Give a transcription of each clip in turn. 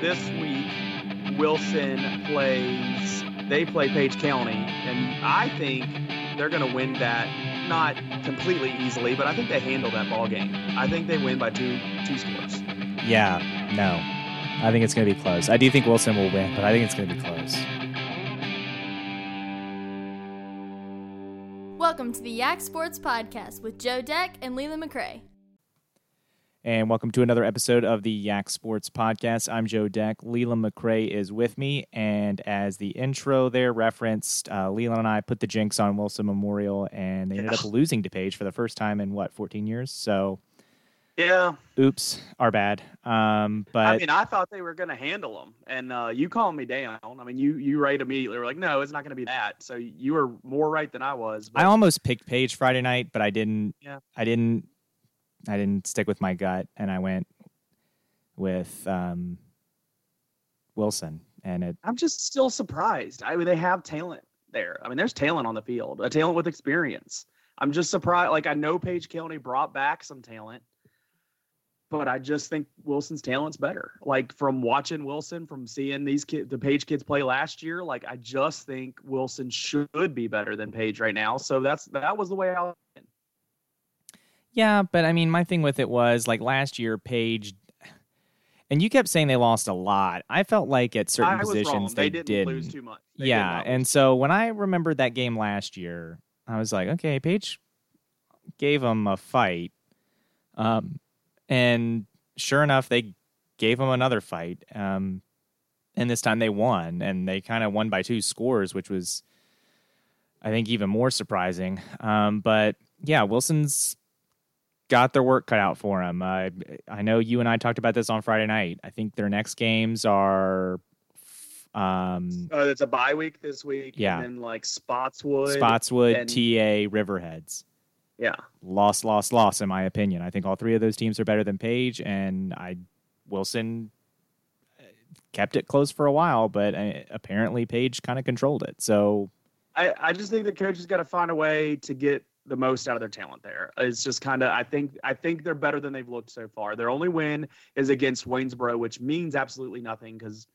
this week, Wilson plays. They play Page County, and I think they're going to win that. Not completely easily, but I think they handle that ball game. I think they win by two two scores. Yeah, no. I think it's going to be close. I do think Wilson will win, but I think it's going to be close. Welcome to the Yak Sports Podcast with Joe Deck and Leland McCray. And welcome to another episode of the Yak Sports Podcast. I'm Joe Deck. Leland McCray is with me. And as the intro there referenced, uh, Leland and I put the jinx on Wilson Memorial, and they ended up losing to Page for the first time in what, 14 years? So, Yeah, oops, our bad. Um, but I mean, I thought they were going to handle them, and uh, you called me down. I mean, you you right immediately were like, no, it's not going to be that. So you were more right than I was. But I almost picked Page Friday night, but I didn't. Yeah. I didn't. I didn't stick with my gut, and I went with um, Wilson, and it. I'm just still surprised. I mean, they have talent there. I mean, there's talent on the field, a talent with experience. I'm just surprised. Like I know Page County brought back some talent, but I just think Wilson's talent's better. Like from watching Wilson, from seeing these kids, the Page kids play last year, like I just think Wilson should be better than Page right now. So that's that was the way I. Yeah, but I mean, my thing with it was like last year, Page, and you kept saying they lost a lot. I felt like at certain I was positions wrong. They, didn't. didn't lose too much. They yeah, and so when I remembered that game last year, I was like, okay, Page gave them a fight, um, and sure enough, they gave them another fight, um, and this time they won, and they kind of won by two scores, which was, I think, even more surprising. Um, but yeah, Wilson's got their work cut out for them. Uh, I know you and I talked about this on Friday night. I think their next games are. Um, Uh, it's a bye week this week. Yeah. And then like Spotswood. Spotswood, and- TA, Riverheads. Yeah. Loss, loss, loss. In my opinion, I think all three of those teams are better than Page, and I Wilson uh, kept it close for a while, but uh, apparently Page kind of controlled it. So I, I just think the coach has got to find a way to get the most out of their talent there. It's just kind of I think I think they're better than they've looked so far. Their only win is against Waynesboro, which means absolutely nothing because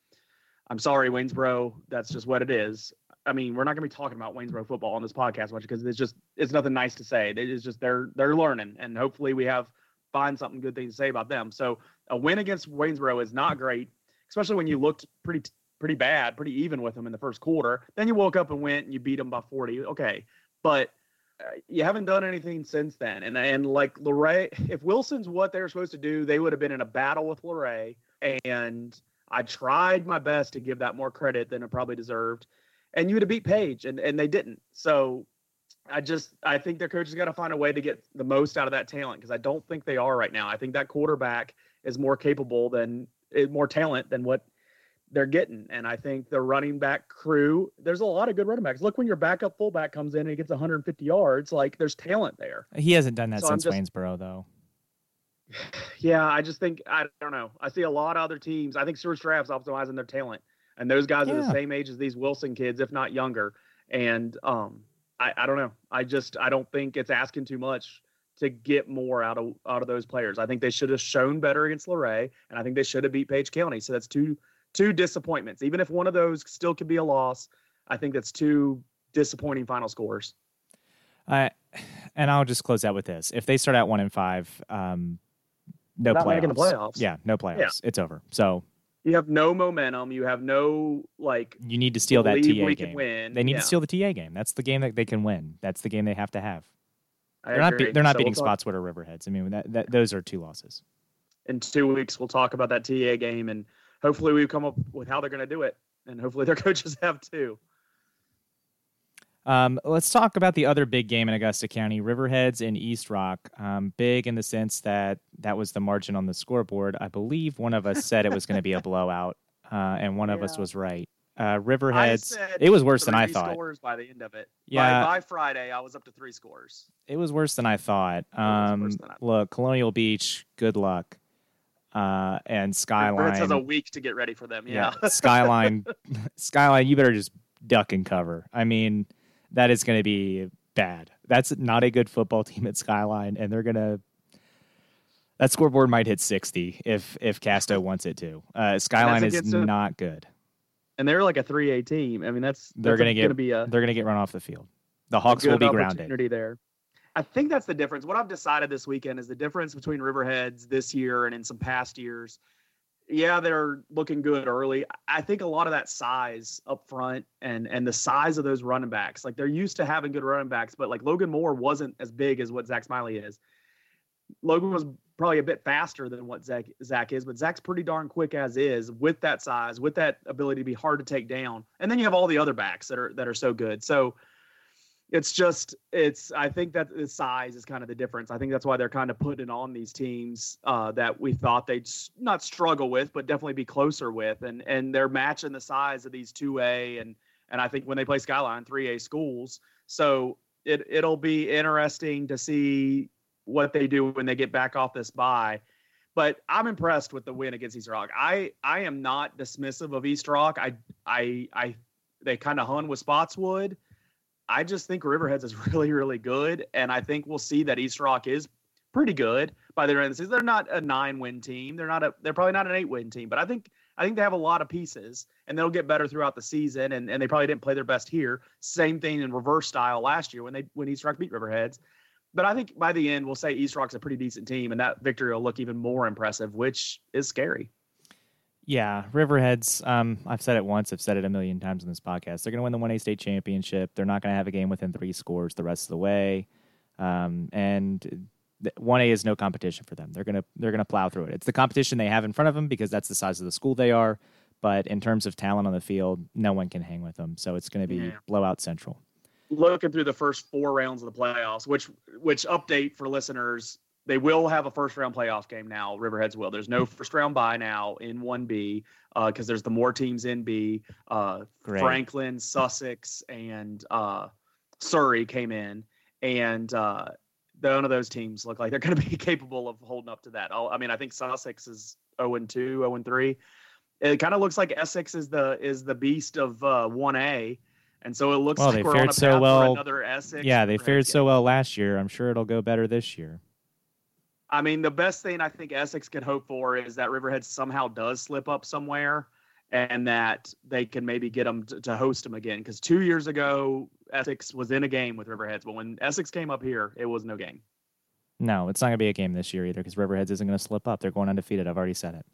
I'm sorry, Waynesboro, that's just what it is. I mean, we're not going to be talking about Waynesboro football on this podcast much because it's just it's nothing nice to say. It's just they're they're learning, and hopefully we have find something good thing to say about them. So a win against Waynesboro is not great, especially when you looked pretty pretty bad, pretty even with them in the first quarter. Then you woke up and went and you beat them by 40. Okay, but you haven't done anything since then. And and like Luray, if Wilson's what they're supposed to do, they would have been in a battle with Luray. And I tried my best to give that more credit than it probably deserved. And you would have beat Page, and and they didn't. So I just I think their coach has got to find a way to get the most out of that talent because I don't think they are right now. I think that quarterback is more capable than eh, more talent than what they're getting. And I think the running back crew, there's a lot of good running backs. Look, when your backup fullback comes in and he gets 150 yards, like there's talent there. he hasn't done that So since just- Waynesboro, though. Yeah, I just think I don't know. I see a lot of other teams. I think Stuarts Draft's optimizing their talent, and those guys are the same age as these Wilson kids, if not younger. And um, I, I don't know. I just I don't think it's asking too much to get more out of out of those players. I think they should have shown better against Luray, and I think they should have beat Page County. So that's two two disappointments. Even if one of those still could be a loss, I think that's two disappointing final scores. I and I'll just close out with this: if they start out one and five, um, no Not playoffs. the playoffs. Yeah, no playoffs. It's over. So You have no momentum. You have no like you need to steal that TA game. can win. They need Yeah, to steal the TA game. That's the game that they can win. That's the game they have to have. I They're not. Be, they're not So we'll beating talk- Spotswood or Riverheads. I mean, that, that those are two losses. in two weeks we'll talk about that TA game and hopefully we've come up with how they're going to do it and hopefully their coaches have too. Um, let's talk about the other big game in Augusta County, Riverheads and East Rock. Um, big in the sense that that was the margin on the scoreboard. I believe one of us said it was going to be a blowout, uh, and one of us was right. Uh, Riverheads. It was worse than I thought. Scores by the end of it. Yeah. By, by Friday, I was up to three scores. It was worse than I thought. Um, than I- look, Colonial Beach, good luck. Uh, and Skyline. has a week to get ready for them. Yeah. Skyline. Skyline, you better just duck and cover. I mean, that is going to be bad. That's not a good football team at Skyline, and they're going to. That scoreboard might hit 60 if if Casto wants it to. Uh, Skyline is a, not good. And they're like a 3A team. I mean, that's, they're going to get gonna be a they're going to get run off the field. The Hawks will be grounded. There. I think that's the difference. What I've decided this weekend is the difference between Riverheads this year and in some past years. Yeah, they're looking good early. I think a lot of that size up front and and the size of those running backs, like they're used to having good running backs, but like Logan Moore wasn't as big as what Zach Smiley is. Logan was probably a bit faster than what Zach Zach is, but Zach's pretty darn quick as is with that size, with that ability to be hard to take down. And then you have all the other backs that are that are so good. So it's just it's I think that the size is kind of the difference. I think that's why they're kind of putting on these teams uh, that we thought they'd not struggle with, but definitely be closer with, and and they're matching the size of these two A and and I think when they play Skyline three A schools, so it it'll be interesting to see what they do when they get back off this bye. But I'm impressed with the win against East Rock. I I am not dismissive of East Rock. I I I they kind of hung with Spotswood. I just think Riverheads is really really good, and I think we'll see that East Rock is pretty good by the end of the season. They're not a nine win team. They're not a they're probably not an eight win team, but I think I think they have a lot of pieces and they'll get better throughout the season. And, and they probably didn't play their best here. Same thing in reverse style last year when they when East Rock beat Riverheads but I think by the end we'll say East Rock's a pretty decent team, and that victory will look even more impressive, which is scary. Yeah, Riverheads. Um, I've said it once. I've said it a million times in this podcast. They're going to win the one A state championship. They're not going to have a game within three scores the rest of the way, um, and one A is no competition for them. They're gonna they're gonna plow through it. It's the competition they have in front of them because that's the size of the school they are. But in terms of talent on the field, no one can hang with them. So it's going to be yeah. blowout central looking through the first four rounds of the playoffs, which which update for listeners, they will have a first round playoff game now. Riverheads will. There's no first round bye now in one B because uh, there's the more teams in B. Uh, Franklin, Sussex, and uh, Surry came in, and uh, none of those teams look like they're going to be capable of holding up to that. Oh, I mean, I think Sussex is 0 and 2, 0 and 3. It kind of looks like Essex is the is the beast of uh, one A and so it looks well, like they we're fared on a so well. another Essex. Yeah, they fared so well last year. I'm sure it'll go better this year. I mean, the best thing I think Essex can hope for is that Riverhead somehow does slip up somewhere, and that they can maybe get them to, to host them again. Because two years ago, Essex was in a game with Riverheads, but when Essex came up here, it was no game. No, it's not going to be a game this year either because Riverheads isn't going to slip up. They're going undefeated. I've already said it.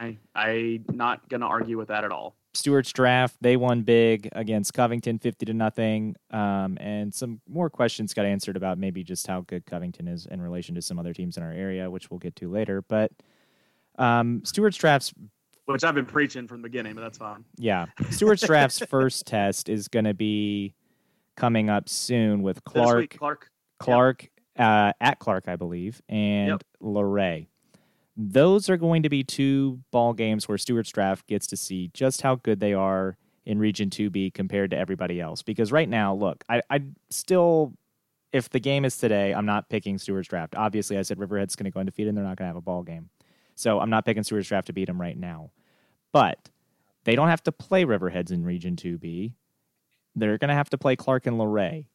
I I'm not going to argue with that at all. Stuarts Draft, they won big against Covington, fifty to nothing. Um, and some more questions got answered about maybe just how good Covington is in relation to some other teams in our area, which we'll get to later. But um, Stuarts Draft's which I've been preaching from the beginning, but that's fine. Yeah, Stuarts Draft's first test is going to be coming up soon with Clarke, week, Clarke, Clarke yep. uh, at Clarke, I believe, and yep. Luray those are going to be two ball games where Stuarts Draft gets to see just how good they are in Region 2B compared to everybody else. Because right now, look, I, I still, if the game is today, I'm not picking Stuarts Draft. Obviously, I said Riverhead's going to go undefeated and they're not going to have a ball game. So I'm not picking Stuarts Draft to beat them right now. But they don't have to play Riverheads in Region 2B. They're going to have to play Clarke and Luray.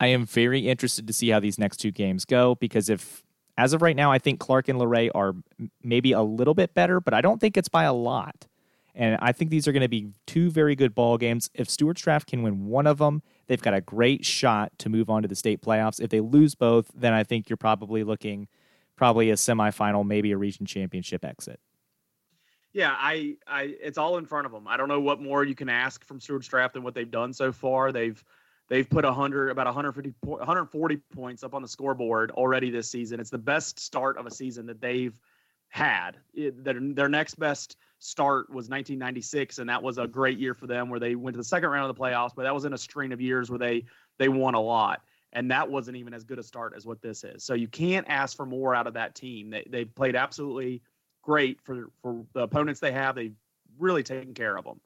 I am very interested to see how these next two games go because if as of right now, I think Clarke and Luray are maybe a little bit better, but I don't think it's by a lot. And I think these are going to be two very good ball games. If Stuarts Draft can win one of them, they've got a great shot to move on to the state playoffs. If they lose both, then I think you're probably looking probably a semifinal, maybe a region championship exit. Yeah, I, I, it's all in front of them. I don't know what more you can ask from Stuarts Draft than what they've done so far. They've They've put 100, about 150, 140 points up on the scoreboard already this season. It's the best start of a season that they've had. It, their, their next best start was 1996, and that was a great year for them, where they went to the second round of the playoffs. But that was in a string of years where they they won a lot, and that wasn't even as good a start as what this is. So you can't ask for more out of that team. They they played absolutely great for for the opponents they have. They've really taken care of them.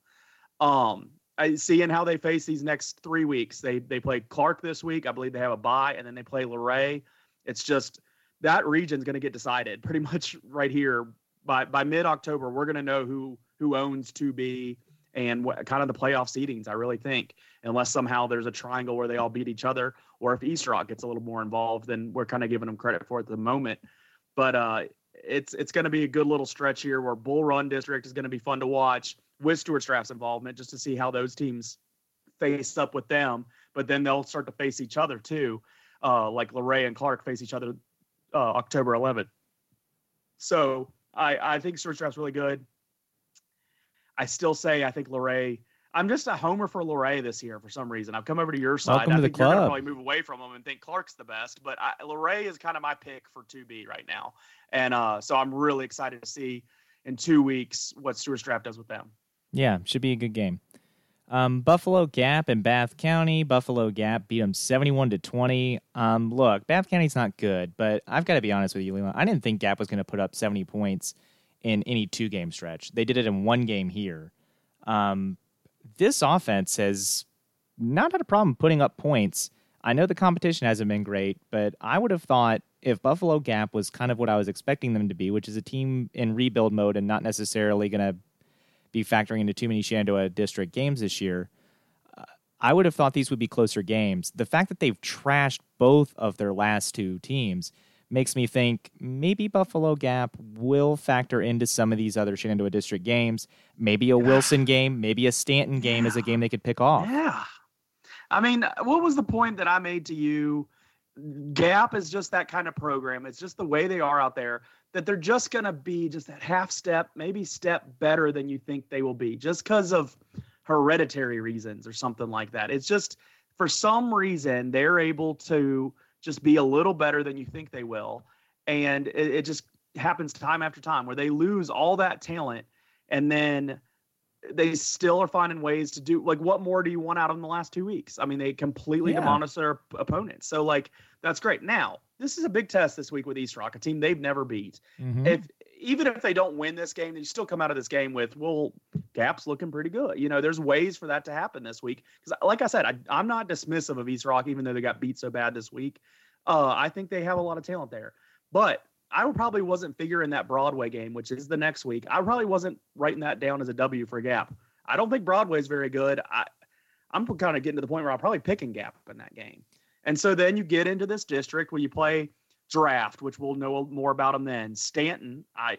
Um, I seeing how they face these next three weeks. They they play Clarke this week. I believe they have a bye, and then they play Luray. It's just that region's going to get decided pretty much right here by by mid October. We're going to know who who owns 2B and what kind of the playoff seedings. I really think, unless somehow there's a triangle where they all beat each other, or if East Rock gets a little more involved than we're kind of giving them credit for at the moment. but uh, it's it's going to be a good little stretch here where Bull Run District is going to be fun to watch with Stuarts Draft's involvement, just to see how those teams face up with them. But then they'll start to face each other too, uh, like Luray and Clarke face each other uh, October 11th. So I I think Stuarts Draft's really good. I still say I think Luray. I'm just a homer for Luray this year for some reason. I've come over to your side. Welcome I to the think you're gonna club. probably move away from him and think Clarke's the best, but I, Luray is kind of my pick for 2B right now, and uh, so I'm really excited to see in two weeks what Stuart Straff does with them. Yeah, should be a good game. Um, Buffalo Gap and Bath County. Buffalo Gap beat them seventy-one to twenty. Um, look, Bath County's not good, but I've got to be honest with you, Leland. I didn't think Gap was going to put up seventy points in any two-game stretch. They did it in one game here. Um, this offense has not had a problem putting up points. I know the competition hasn't been great, but I would have thought if Buffalo Gap was kind of what I was expecting them to be, which is a team in rebuild mode and not necessarily going to be factoring into too many Shenandoah district games this year, uh, I would have thought these would be closer games. The fact that they've trashed both of their last two teams makes me think maybe Buffalo Gap will factor into some of these other Shenandoah district games. Maybe a Wilson game, maybe a Staunton game is a game they could pick off. Yeah. I mean, what was the point that I made to you? Gap is just that kind of program. It's just the way they are out there that they're just going to be just that half step, maybe step better than you think they will be just because of hereditary reasons or something like that. It's just for some reason they're able to just be a little better than you think they will. And it, it just happens time after time where they lose all that talent and then they still are finding ways to do like what more do you want out of them the last two weeks? I mean, they completely Yeah. demolished their op- opponents. So like that's great. Now this is a big test this week with East Rock, a team they've never beat. Mhm. If even if they don't win this game, they still come out of this game with well, Gap's looking pretty good. You know, there's ways for that to happen this week. Because like I said, I, I'm not dismissive of East Rock, even though they got beat so bad this week. Uh, I think they have a lot of talent there, but I probably wasn't figuring that Broadway game, which is the next week. I probably wasn't writing that down as a W for Gap. I don't think Broadway's very good. I, I'm kind of getting to the point where I'm probably picking Gap in that game. And so then you get into this district where you play draft, which we'll know more about them then. Staunton, I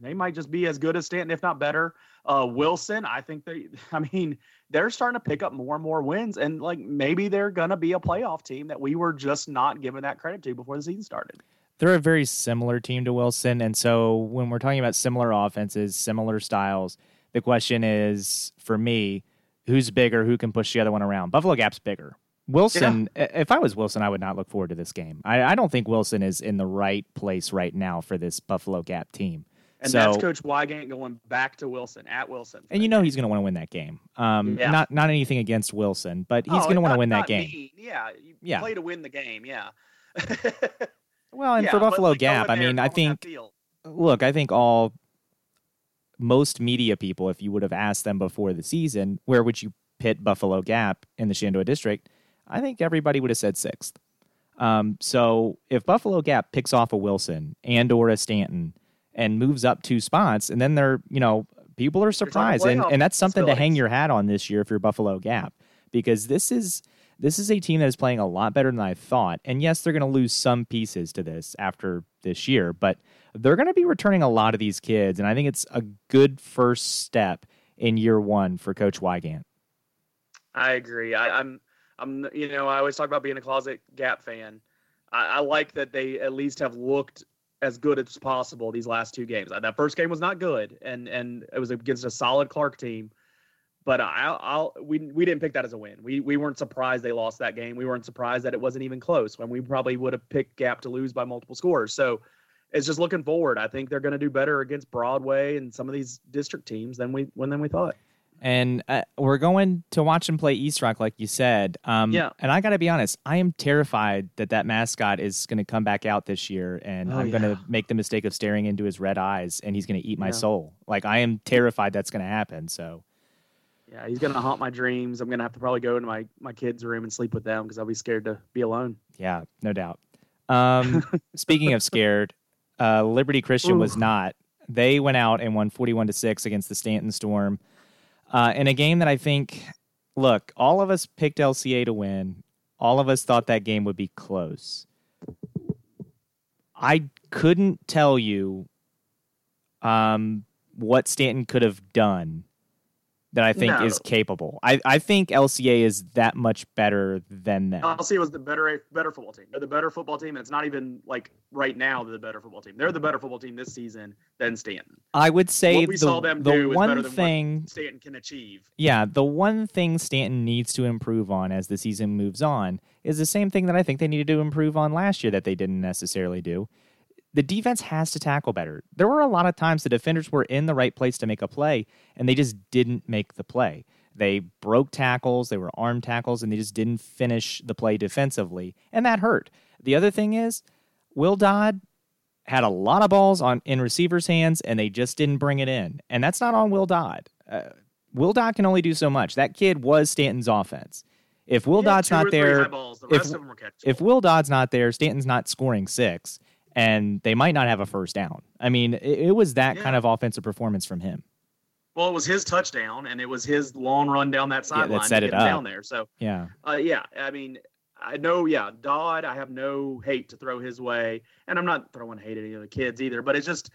they might just be as good as Staunton, if not better. Uh, Wilson, I think they, I mean, they're starting to pick up more and more wins, and like maybe they're gonna be a playoff team that we were just not giving that credit to before the season started. They're a very similar team to Wilson. And so when we're talking about similar offenses, similar styles, the question is for me, who's bigger? Who can push the other one around? Buffalo Gap's bigger. Wilson, i- if I was Wilson, I would not look forward to this game. I, I don't think Wilson is in the right place right now for this Buffalo Gap team. And so, that's Coach Wygant going back to Wilson at Wilson. and you know game. he's going to want to win that game. Um, Yeah. Not not anything against Wilson, but he's Oh, going to want to win that game. mean. Yeah, you Yeah. play to win the game. Yeah. Well, and Yeah, for Buffalo like, Gap, I mean, I go on that think look, I think all most media people, if you would have asked them before the season, where would you pit Buffalo Gap in the Shenandoah district? I think everybody would have said sixth. Um, so if Buffalo Gap picks off a Wilson and or a Staunton and moves up two spots, and then they're you know people are surprised, and, and that's something to hang your hat on this year if you're Buffalo Gap because this is this is a team that is playing a lot better than I thought. And yes, they're going to lose some pieces to this after this year, but they're going to be returning a lot of these kids, and I think it's a good first step in year one for Coach Wygant. I agree. I, I'm, I'm, you know, I always talk about being a closet Gap fan. I, I like that they at least have looked as good as possible these last two games. That first game was not good, and and it was against a solid Clarke team. But I, I'll we we didn't pick that as a win. We we weren't surprised they lost that game. We weren't surprised that it wasn't even close. When we probably would have picked Gap to lose by multiple scores. So it's just looking forward. I think they're going to do better against Broadway and some of these district teams than we when than we thought. And uh, we're going to watch him play East Rock, like you said. Um, Yeah. And I got to be honest, I am terrified that that mascot is going to come back out this year, and Oh, I'm going to make the mistake of staring into his red eyes, and he's going to eat my Yeah. soul. Like I am terrified that's going to happen. So Yeah, he's gonna haunt my dreams. I'm gonna have to probably go into my my kids' room and sleep with them because I'll be scared to be alone. yeah, no doubt. Um, speaking of scared, uh, Liberty Christian was not. They went out and won 41 to six against the Staunton Storm uh, in a game that I think. Look, all of us picked LCA to win. All of us thought that game would be close. I couldn't tell you um, what Staunton could have done that I think No. is capable. I, I think LCA is that much better than them. LC was the better better football team. They're the better football team. It's not even like right now they're the better football team. They're the better football team this season than Staunton. I would say What we the, saw them the do one thing Staunton can achieve. yeah, the one thing Staunton needs to improve on as the season moves on is the same thing that I think they needed to improve on last year that they didn't necessarily do. The defense has to tackle better. There were a lot of times the defenders were in the right place to make a play, and they just didn't make the play. They broke tackles, they were arm tackles, and they just didn't finish the play defensively, and that hurt. The other thing is, Will Dodd had a lot of balls on in receivers' hands, and they just didn't bring it in. And that's not on Will Dodd. Uh, Will Dodd can only do so much. That kid was Staunton's offense. If Will Dodd's not there. The if- rest of them were catchable. if Will Dodd's not there, Staunton's not scoring six, and they might not have a first down. I mean, it, it was that kind of offensive performance from him. well, it was his touchdown and it was his long run down that that sideline set to it get up. down there. So Yeah. Uh, yeah, I mean, I know, yeah, Dodd, I have no hate to throw his way, and I'm not throwing hate at any of the kids either, but it's just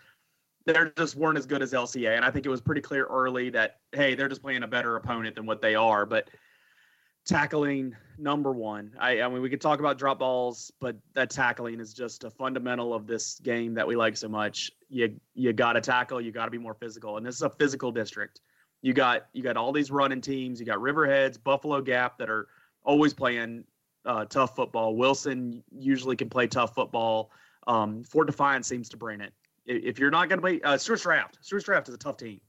they're just weren't as good as LCA, and I think it was pretty clear early that hey, they're just playing a better opponent than what they are, but tackling number one. I, I mean, we could talk about drop balls, but that tackling is just a fundamental of this game that we like so much. You you got to tackle, you got to be more physical, and this is a physical district. You got you got all these running teams. You got Riverheads, Buffalo Gap that are always playing uh, tough football. Wilson usually can play tough football. Um, Fort Defiance seems to bring it. If you're not going to be uh, Stuart Draft, Stuart Draft is a tough team.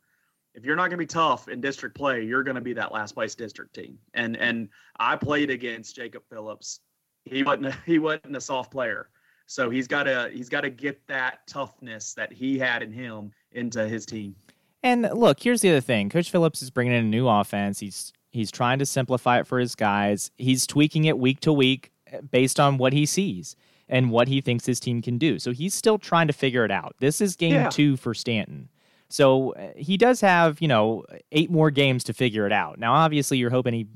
If you're not going to be tough in district play, you're going to be that last place district team. And and I played against Jacob Phillips. He wasn't a, he wasn't a soft player, so he's got to he's got to get that toughness that he had in him into his team. And look, here's the other thing. Coach Phillips is bringing in a new offense. He's he's trying to simplify it for his guys. He's tweaking it week to week uh, based on what he sees and what he thinks his team can do. So he's still trying to figure it out. This is game Yeah. 2 for Staunton. So uh, he does have, you know, eight more games to figure it out. Now obviously you're hoping he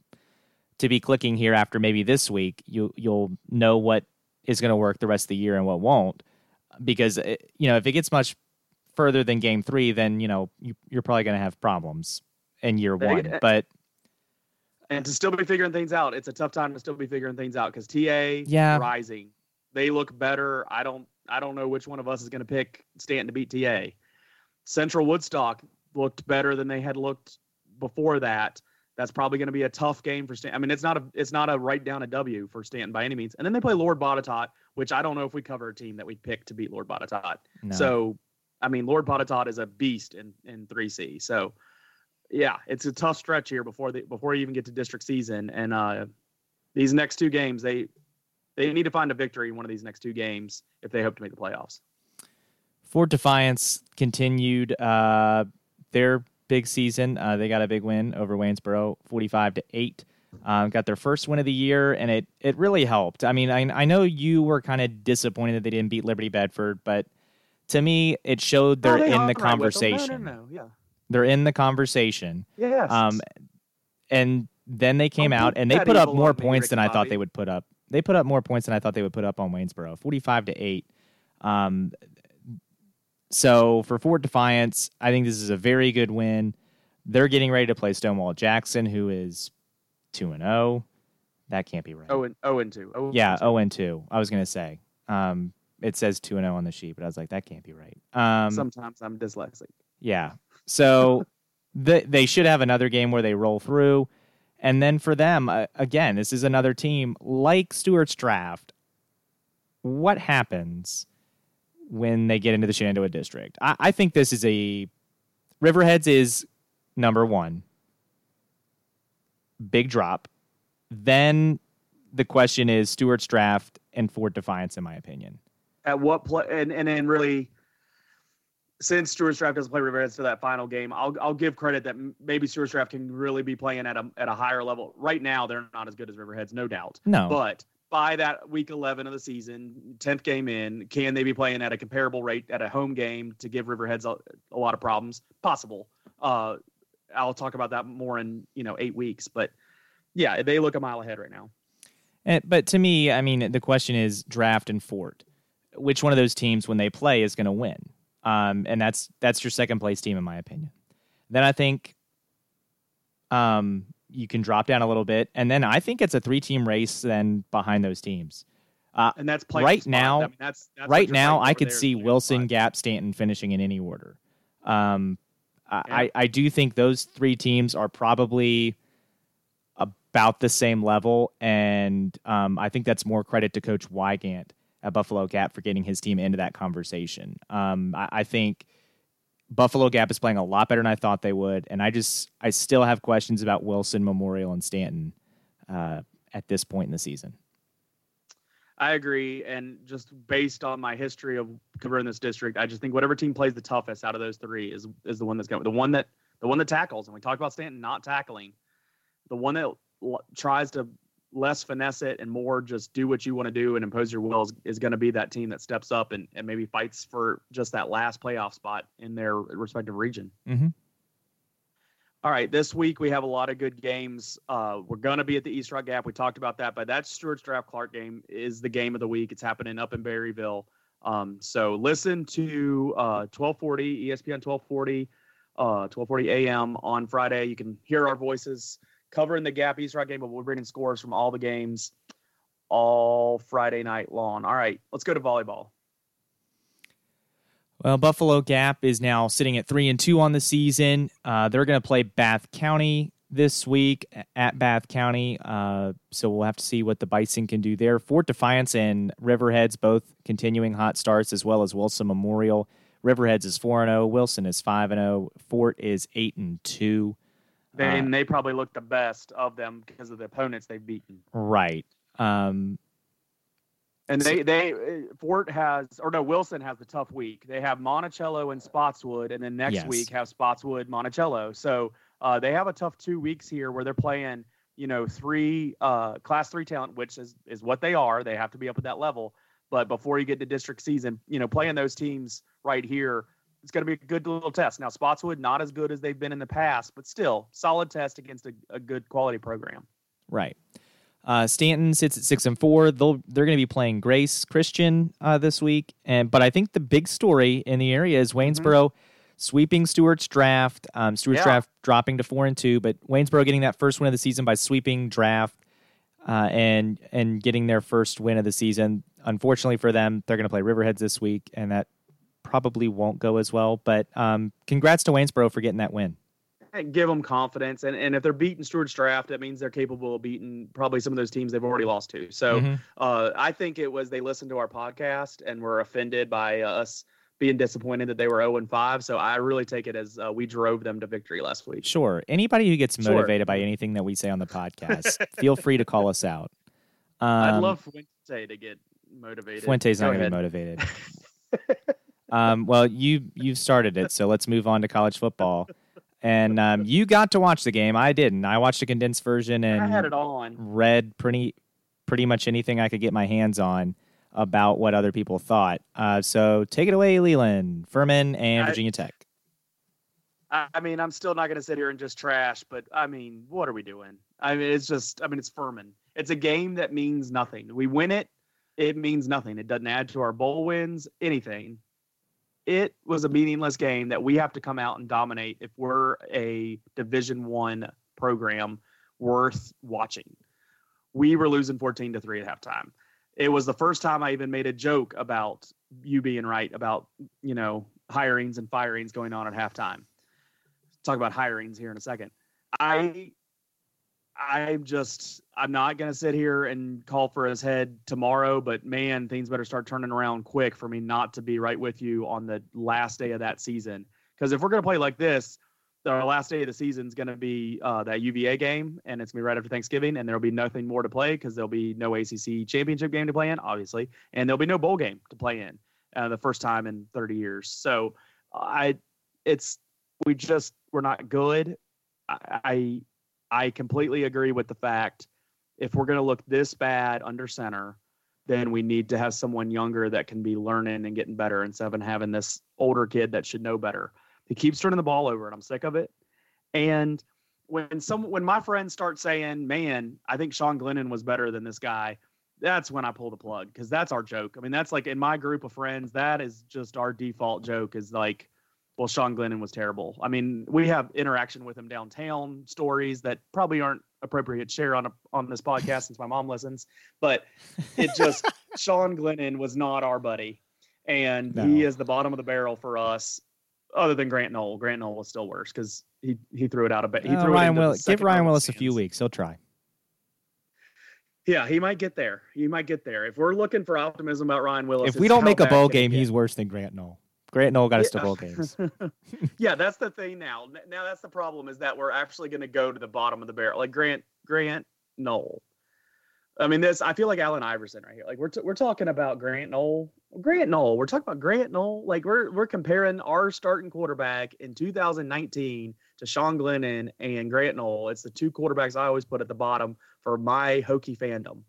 to be clicking here after maybe this week. You you'll know what is going to work the rest of the year and what won't because uh, you know, if it gets much further than game three, then you know you, you're probably going to have problems in year one. uh, But and to still be figuring things out. It's a tough time to still be figuring things out because TA Yeah. rising. They look better. I don't I don't know which one of us is going to pick Staunton to beat TA. Central Woodstock looked better than they had looked before that. That's probably going to be a tough game for Staunton. I mean, it's not a it's not a write down a W for Staunton by any means. And then they play Lord Botetourt, which I don't know if we cover a team that we pick to beat Lord Botetourt. no. So, I mean, Lord Botetourt is a beast in in 3C. So, yeah, it's a tough stretch here before they before you even get to district season. And uh, these next two games, they they need to find a victory in one of these next two games if they hope to make the playoffs. Fort Defiance continued uh, their big season. Uh, they got a big win over Waynesboro, forty-five to eight. Um, got their first win of the year, and it it really helped. I mean, I I know you were kind of disappointed that they didn't beat Liberty Bedford, but to me, it showed they're Oh, they in the conversation. No, no, yeah, They're in the conversation. yes. Um, and then they came Don't out and they put up more points than I thought they would put up. They put up more points than I thought they would put up on Waynesboro, forty-five to eight. Um, so for Fort Defiance, I think this is a very good win. They're getting ready to play Stonewall Jackson, who is two and zero. That can't be right. oh and oh and two. Oh, yeah, zero and two. I was gonna say. Um, it says two and zero on the sheet, but I was like, that can't be right. Um, Sometimes I'm dyslexic. yeah. So they they should have another game where they roll through, and then for them uh, again, this is another team like Stuarts Draft. What happens when they get into the Shenandoah district? I, I think this is a Riverheads is number one. Big drop. Then the question is Stuarts Draft and Fort Defiance, in my opinion. At what play? And and then really, since Stuart Draft doesn't play Riverheads to that final game, I'll I'll give credit that maybe Stuart Draft can really be playing at a at a higher level. Right now, they're not as good as Riverheads, no doubt. No, But by that week 11 of the season, 10th game in, can they be playing at a comparable rate at a home game to give Riverheads a, a lot of problems? Possible. Uh, I'll talk about that more in you know eight weeks. But yeah, they look a mile ahead right now. And, but to me, I mean, the question is draft and Fort. which one of those teams when they play is going to win. Um, and that's that's your second place team in my opinion. Then I think um, you can drop down a little bit, and then I think it's a three team race then behind those teams. Uh, and that's right now. I mean, that's, that's right now, I could see Wilson, Gap, Staunton finishing in any order. Um, yeah. I I do think those three teams are probably about the same level, and um, I think that's more credit to Coach Wygant at Buffalo Gap for getting his team into that conversation. Um, I, I, think Buffalo Gap is playing a lot better than I thought they would, and I just I still have questions about Wilson, Memorial, and Staunton uh, at this point in the season. I agree, and just based on my history of covering this district, I just think whatever team plays the toughest out of those three is is the one that's going the one that the one that tackles. And we talked about Staunton not tackling. The one that tries to less finesse it and more just do what you want to do and impose your will is, is going to be that team that steps up and, and maybe fights for just that last playoff spot in their respective region. Mm-hmm. All right, this week we have a lot of good games. Uh, we're going to be at the East Rock Gap. We talked about that, but that Stuarts Draft Clarke game is the game of the week. It's happening up in Berryville. Um, so listen to uh, 1240 ESPN 1240, uh, 1240 AM on Friday. You can hear our voices covering the Gap East Rock game, but we're bringing scores from all the games all Friday night long. All right, let's go to volleyball. Well, Buffalo Gap is now sitting at three and two on the season. Uh, they're going to play Bath County this week at Bath County, uh, so we'll have to see what the Bison can do there. Fort Defiance and Riverheads both continuing hot starts, as well as Wilson Memorial. Riverheads is four and zero. Wilson is five and zero. Fort is eight and two. They, uh, and they probably look the best of them because of the opponents they've beaten. Right. Um, and they they Fort has or no Wilson has the tough week. They have Monticello and Spotswood, and then next yes. week have Spotswood Monticello. So uh, they have a tough two weeks here where they're playing you know three uh, class three talent, which is is what they are. They have to be up at that level. But before you get to district season, you know playing those teams right here it's going to be a good little test. Now, Spotswood, not as good as they've been in the past, but still solid test against a, a good quality program. Right. Uh, Staunton sits at six and four. They'll they're going to be playing Grace Christian uh, this week, and but I think the big story in the area is Waynesboro mm-hmm. sweeping Stuarts draft. Um, Stuarts yeah. draft dropping to four and two, but Waynesboro getting that first win of the season by sweeping draft uh, and and getting their first win of the season. Unfortunately for them, they're going to play Riverheads this week, and that probably won't go as well. But um, congrats to Waynesboro for getting that win. And Give them confidence, and, and if they're beating Stuarts draft, that means they're capable of beating probably some of those teams they've already lost to. So mm-hmm. uh, I think it was they listened to our podcast and were offended by us being disappointed that they were 0 and 5. So I really take it as uh, we drove them to victory last week. Sure. Anybody who gets motivated sure. by anything that we say on the podcast, feel free to call us out. Um, I'd love Fuente to get motivated. Fuente's Go not going to be motivated. Um, well, you you've started it, so let's move on to college football. And um, you got to watch the game. I didn't. I watched a condensed version and I had it all on. Read pretty pretty much anything I could get my hands on about what other people thought. Uh, so take it away, Leland, Furman, and I, Virginia Tech. I mean, I'm still not going to sit here and just trash, but I mean, what are we doing? I mean, it's just, I mean, it's Furman. It's a game that means nothing. We win it, it means nothing. It doesn't add to our bowl wins, anything it was a meaningless game that we have to come out and dominate if we're a division one program worth watching. We were losing 14 to 3 at halftime. It was the first time i even made a joke about you being right about you know hirings and firings going on at halftime. Talk about hirings here in a second. I I'm just I'm not gonna sit here and call for his head tomorrow, but man, things better start turning around quick for me not to be right with you on the last day of that season. Because if we're gonna play like this, our last day of the season is gonna be uh, that UVA game, and it's gonna be right after Thanksgiving, and there'll be nothing more to play because there'll be no ACC championship game to play in, obviously, and there'll be no bowl game to play in, uh, the first time in 30 years. So I, it's we just we're not good. I, I I completely agree with the fact if we're going to look this bad under center, then we need to have someone younger that can be learning and getting better instead of having this older kid that should know better. He keeps turning the ball over, and I'm sick of it. And when some when my friends start saying, "Man, I think Sean Glennon was better than this guy," that's when I pull the plug because that's our joke. I mean, that's like in my group of friends, that is just our default joke is like, well, Sean Glennon was terrible. I mean, we have interaction with him downtown, stories that probably aren't appropriate to share on a, on this podcast since my mom listens, but it just Sean Glennon was not our buddy, and No. he is the bottom of the barrel for us. Other than Grant Noel, Grant Noel was still worse because he he threw it out of bed. He Uh, threw it Ryan Willis, give Ryan Willis a few weeks. He'll try. Yeah, he might get there. He might get there. If we're looking for optimism about Ryan Willis, If we don't make a bowl game, he's worse than Grant Noel. Grant Noel got us to Yeah. bowl games. yeah, that's the thing now. Now that's the problem is that we're actually going to go to the bottom of the barrel, like Grant Grant Noel. I mean, this I feel like Allen Iverson right here. Like we're t- we're talking about Grant Noel, Grant Noel. We're talking about Grant Noel. Like we're we're comparing our starting quarterback in 2019 to Sean Glennon and Grant Noel. It's the two quarterbacks I always put at the bottom for my Hokie fandom.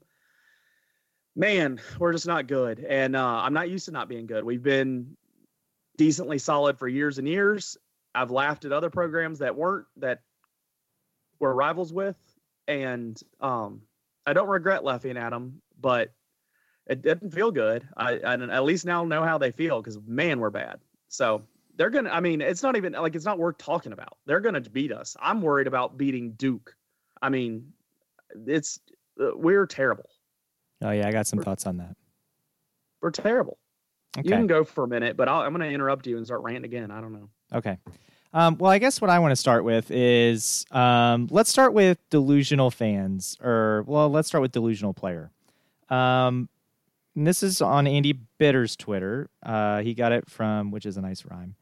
Man, we're just not good, and uh, I'm not used to not being good. We've been decently solid for years and years. I've laughed at other programs that weren't that we're rivals with, and um, I don't regret laughing at them, but it didn't feel good. I, I at least now know how they feel because man, we're bad. So they're gonna. I mean, it's not even like it's not worth talking about. They're gonna beat us. I'm worried about beating Duke. I mean, it's uh, we're terrible. Oh yeah, I got some thoughts on that. We're terrible. Okay. You can go for a minute, but I'll, I'm going to interrupt you and start ranting again. I don't know. Okay. Um, well, I guess what I want to start with is um, let's start with delusional fans, or well, let's start with delusional player. Um, and this is on Andy Bitter's Twitter. Uh, he got it from, which is a nice rhyme.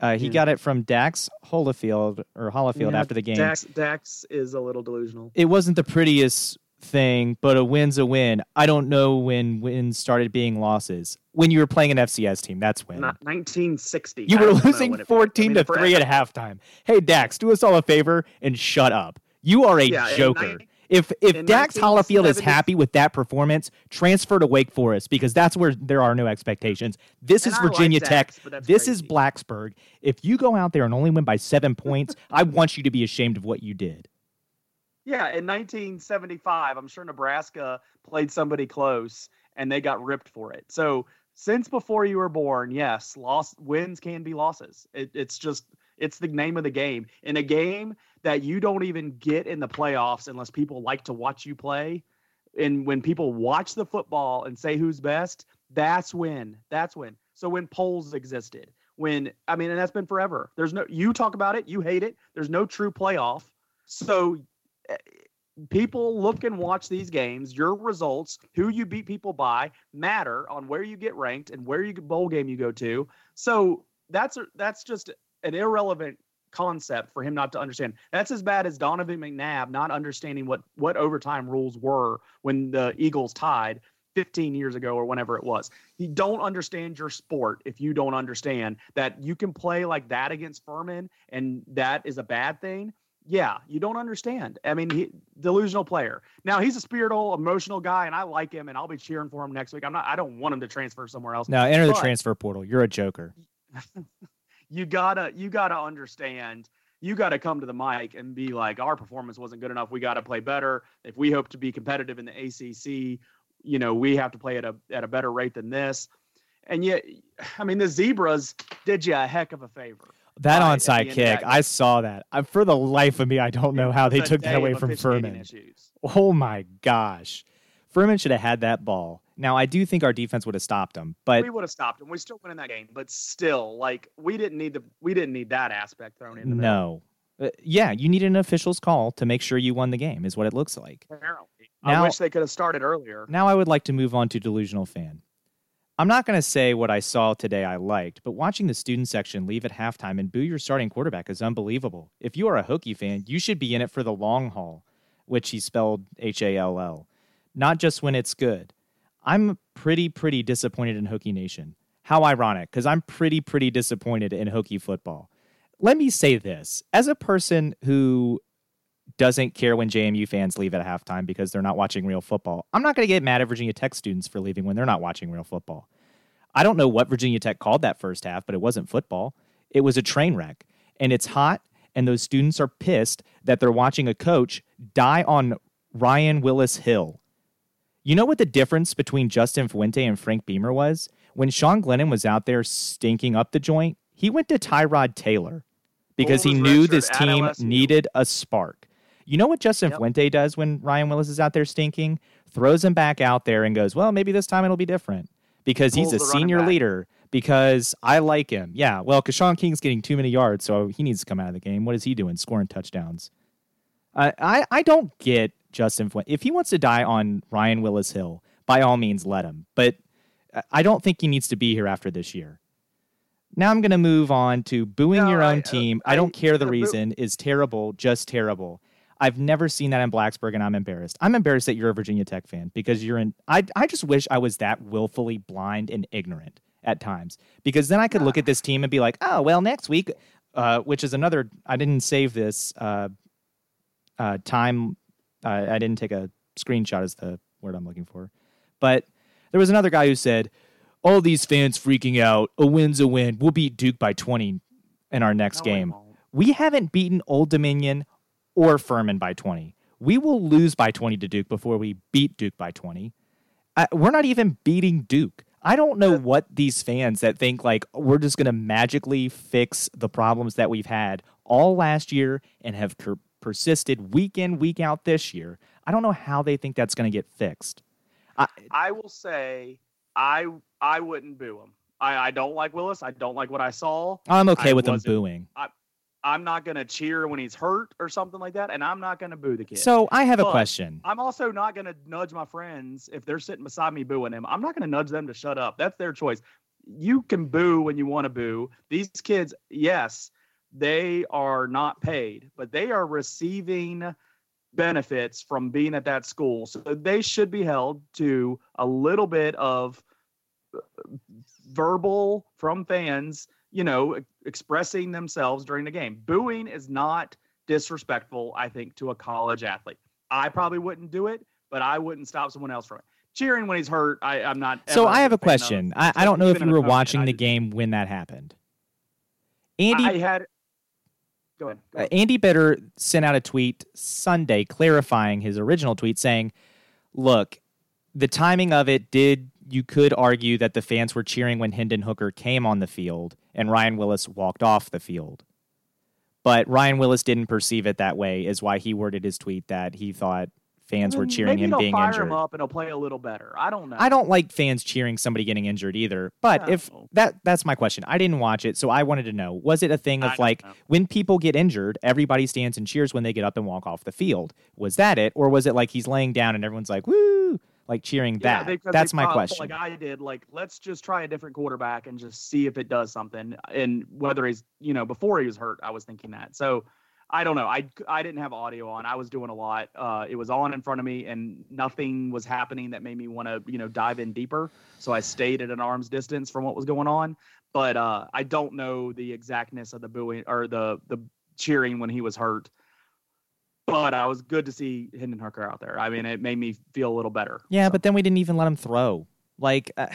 Uh, he Yeah. got it from Dax Holofield or Holofield Yeah, after the game. Dax, Dax is a little delusional. It wasn't the prettiest thing, but a win's a win. I don't know when wins started being losses. When you were playing an FCS team, that's when. Not 1960. You were losing when it was. I 14 mean, to for- 3 at halftime. Hey Dax, do us all a favor and shut up. You are a Yeah, joker. if if Dax Hollifield is happy with that performance, transfer to Wake Forest because that's where there are no expectations. This And is I like Virginia Tech. Dax, This is. Blacksburg. If you go out there and only win by 7 points, I want you to be ashamed of what you did. Yeah, in 1975, I'm sure Nebraska played somebody close and they got ripped for it. So since before you were born, yes, loss wins can be losses. It, it's just it's the name of the game. In a game that you don't even get in the playoffs unless people like to watch you play, and when people watch the football and say who's best, that's when. That's when. So when polls existed, when I mean, and that's been forever. There's no you talk about it, you hate it. There's no true playoff. So people look and watch these games. Your results, who you beat people by, matter on where you get ranked and where you bowl game you go to. So that's that's just an irrelevant concept for him not to understand. That's as bad as Donovan McNabb not understanding what what overtime rules were when the Eagles tied 15 years ago or whenever it was. You don't understand your sport if you don't understand that you can play like that against Furman and that is a bad thing. Yeah, you don't understand. I mean, he, delusional player. Now he's a spiritual, emotional guy, and I like him, and I'll be cheering for him next week. I'm not. I don't want him to transfer somewhere else. Now enter the transfer portal. You're a joker. you gotta you gotta understand you gotta come to the mic and be like our performance wasn't good enough we gotta play better if we hope to be competitive in the acc you know we have to play at a at a better rate than this and yet i mean the zebras did you a heck of a favor That onside kick, I saw that. I, for the life of me, I don't know how they took that away from Furman. Oh my gosh. Furman should have had that ball. Now, I do think our defense would have stopped him, but we would have stopped him we still win in that game but still like we didn't need the we didn't need that aspect thrown in no. Uh, yeah, you need an official's call to make sure you won the game, is what it looks like. apparently Now- i wish they could have started earlier Now, I would like to move on to delusional fan. I'm not going to say what I saw today I liked, but watching the student section leave at halftime and boo your starting quarterback is unbelievable. If you are a Hokie fan, you should be in it for the long haul, which he spelled H A L L, not just when it's good. I'm pretty, pretty disappointed in Hokie Nation. How ironic, because I'm pretty, pretty disappointed in Hokie football. Let me say this as a person who doesn't care when JMU fans leave at halftime because they're not watching real football. I'm not going to get mad at Virginia Tech students for leaving when they're not watching real football. I don't know what Virginia Tech called that first half, but it wasn't football. It was a train wreck. And it's hot, and those students are pissed that they're watching a coach die on Ryan Willis Hill. You know what the difference between Justin Fuente and Frank Beamer was? When Sean Glennon was out there stinking up the joint, he went to Tyrod Taylor because he knew this team needed a spark. You know what Justin Yep. Fuente does when Ryan Willis is out there stinking? Throws him back out there and goes, "Well, maybe this time it'll be different." Because he's a senior leader. Because I like him. Yeah. Well, Sean King's getting too many yards, so he needs to come out of the game. What is he doing? Scoring touchdowns. I I, I don't get Justin Fuente. If he wants to die on Ryan Willis Hill, by all means, let him. But I- don't think he needs to be here after this year. Now I'm going to move on to booing No, your own I- uh, team. I, I- don't care the reason is terrible, just terrible. I've never seen that in Blacksburg, and I'm embarrassed. I'm embarrassed that you're a Virginia Tech fan because you're in. I I just wish I was that willfully blind and ignorant at times because then I could look at this team and be like, oh well, next week, uh, which is another. I didn't save this uh, uh, time. Uh, I didn't take a screenshot. Is the word I'm looking for, but there was another guy who said, "All these fans freaking out. A win's a win. We'll beat Duke by 20 in our next No, game." We haven't beaten Old Dominion or Furman by 20. We will lose by 20 to Duke before we beat Duke by 20. I, we're not even beating Duke. I don't know uh, what these fans that think like we're just going to magically fix the problems that we've had all last year and have per- persisted week in, week out this year. I don't know how they think that's going to get fixed. I, I will say I I wouldn't boo him. I, I don't like Willis. I don't like what I saw. I'm okay I with them booing. I'm not gonna cheer when he's hurt or something like that, and I'm not gonna boo the kid. So I have a question. I'm also not gonna nudge my friends if they're sitting beside me booing him. I'm not gonna nudge them to shut up. That's their choice. You can boo when you want to boo. These kids, yes, they are not paid, but they are receiving benefits from being at that school. So they should be held to a little bit of uh, verbal from fans, you know, expressing themselves during the game. Booing is not disrespectful, I think, to a college athlete. I probably wouldn't do it, but I wouldn't stop someone else from it. Cheering when he's hurt, I, I'm not. So I have a big fan of. question. I, I don't know if you were watching the game when that happened. Andy I had. Go ahead. Go Uh, ahead. Andy Bitter sent out a tweet Sunday clarifying his original tweet saying, "Look, the timing of it did you could argue that the fans were cheering when Hendon Hooker came on the field and Ryan Willis walked off the field. But Ryan Willis didn't perceive it that way is why he worded his tweet that he thought fans were Then cheering maybe him being fire injured. him up and he'll play a little better. I don't know. I don't like fans cheering somebody getting injured either. But if No. that that's my question. I didn't watch it, so I wanted to know, was it a thing of like know. when people get injured, everybody stands and cheers when they get up and walk off the field? Was that it? Or was it like he's laying down and everyone's like, woo, like cheering Yeah, that. They, That's my question. Like I did, like let's just try a different quarterback and just see if it does something. And whether he's, you know, before he was hurt, I was thinking that. So I don't know. I I didn't have audio on. I was doing a lot. Uh, it was on in front of me, and nothing was happening that made me want to, you know, dive in deeper. So I stayed at an arm's distance from what was going on. But uh, I don't know the exactness of the booing or the the cheering when he was hurt. But I was good to see Hendon Hooker out there. I mean, it made me feel a little better. yeah, So, but then we didn't even let him throw. Like uh,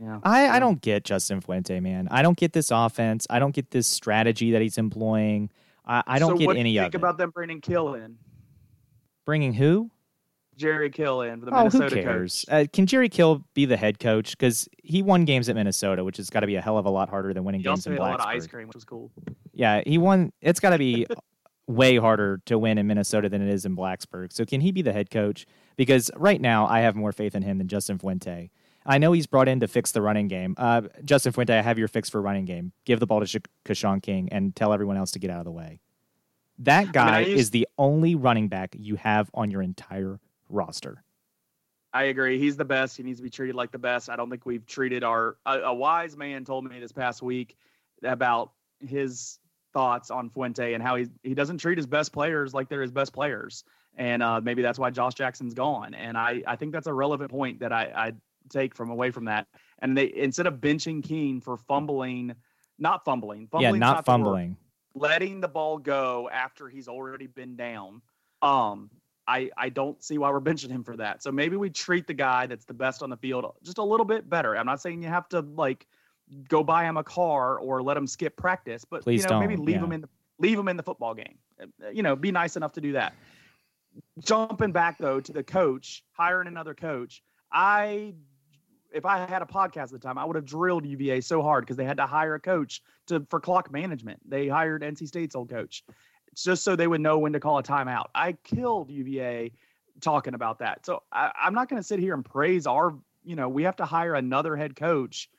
yeah. I, I Yeah. don't get Justin Fuente, man. I don't get this offense. I don't get this strategy that he's employing. I, I don't so get what do any you of think it. about them bringing Kill in, Bringing who? Jerry Kill in for the Oh, who cares? Uh, can Jerry Kill be the head coach? Because he won games at Minnesota, which has got to be a hell of a lot harder than winning He games also in ate a lot of ice cream, which was cool. Yeah, he won. It's got to be way harder to win in Minnesota than it is in Blacksburg. So can he be the head coach? Because right now, I have more faith in him than Justin Fuente. I know he's brought in to fix the running game. Uh, Justin Fuente, I have your fix for running game. Give the ball to Sh- Keshawn King and tell everyone else to get out of the way. That guy I used- is the only running back you have on your entire roster. I agree. He's the best. He needs to be treated like the best. I don't think we've treated our. A, a wise man told me this past week about his thoughts on Fuente and how he he doesn't treat his best players like they're his best players, and uh, maybe that's why Josh Jackson's gone. And I I think that's a relevant point that I I take from away from that. And they instead of benching Keen for fumbling, not fumbling, yeah, fumbling's not fumbling. letting the ball go after he's already been down. Um, I I don't see why we're benching him for that. So maybe we treat the guy that's the best on the field just a little bit better. I'm not saying you have to like go buy him a car or let him skip practice, but Please you know maybe leave yeah. him in the leave him in the football game. Uh, You know, be nice enough to do that. jumping back though to the coach, hiring another coach. I if I had a podcast at the time, I would have drilled UVA so hard because they had to hire a coach to for clock management. They hired NC State's old coach just so they would know when to call a timeout. I killed UVA talking about that. So I, I'm not going to sit here and praise our. You know, we have to hire another head coach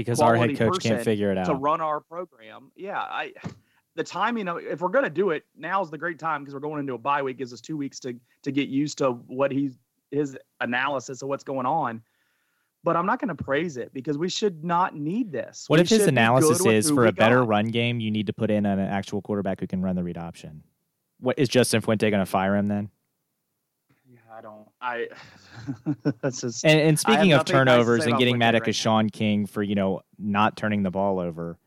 because our head coach can't figure it out to run our program. Yeah, I the timing of if we're going to do it, now's the great time because we're going into a bye week. Gives us two weeks to to get used to what he's his analysis of what's going on. But I'm not going to praise it because we should not need this. What We if his analysis is for a better got. run game, you need to put in an actual quarterback who can run the read option? What is Justin Fuente going to fire him then? Yeah, I that's just. And, and speaking of nothing nice turnovers and getting mad at right now. Sean King for you know not turning the ball over,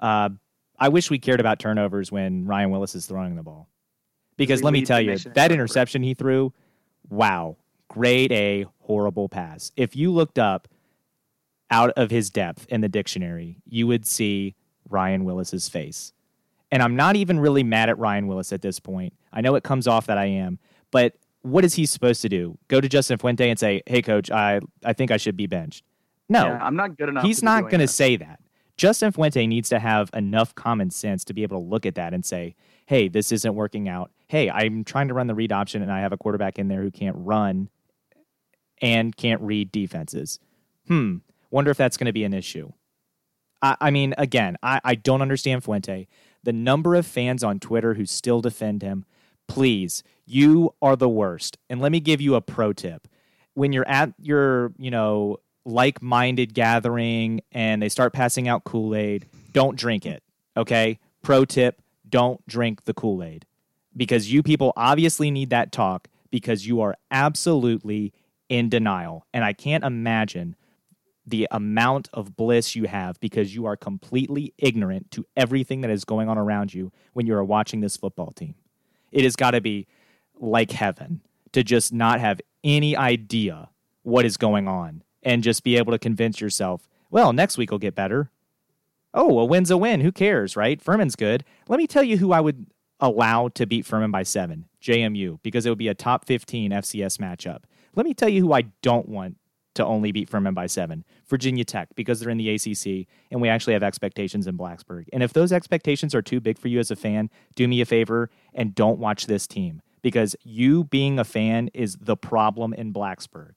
uh, I wish we cared about turnovers when Ryan Willis is throwing the ball, because We let me tell you that interception he threw, wow, grade A horrible pass. If you looked up out of his depth in the dictionary, you would see Ryan Willis's face. And I'm not even really mad at Ryan Willis at this point. I know it comes off that I am, but what is he supposed to do? Go to Justin Fuente and say, "Hey, coach, I I think I should be benched." No, Yeah, I'm not good enough. he's not going to say that. Justin Fuente needs to have enough common sense to be able to look at that and say, "Hey, this isn't working out. Hey, I'm trying to run the read option, and I have a quarterback in there who can't run and can't read defenses. Hmm. Wonder if that's going to be an issue." I, I mean, again, I, I don't understand Fuente. The number of fans on Twitter who still defend him, please, you are the worst. And let me give you a pro tip. When you're at your, you know, like minded gathering and they start passing out Kool Aid, don't drink it. Okay? Pro tip don't drink the Kool Aid because you people obviously need that talk because you are absolutely in denial. And I can't imagine the amount of bliss you have because you are completely ignorant to everything that is going on around you when you are watching this football team. It has got to be like heaven to just not have any idea what is going on and just be able to convince yourself, well, next week will get better. Oh, a win's a win. Who cares, right? Furman's good. Let me tell you who I would allow to beat Furman by seven JMU, because it would be a top 15 FCS matchup. Let me tell you who I don't want to only beat Furman by seven Virginia Tech, because they're in the ACC and we actually have expectations in Blacksburg. And if those expectations are too big for you as a fan, do me a favor and don't watch this team because you being a fan is the problem in Blacksburg.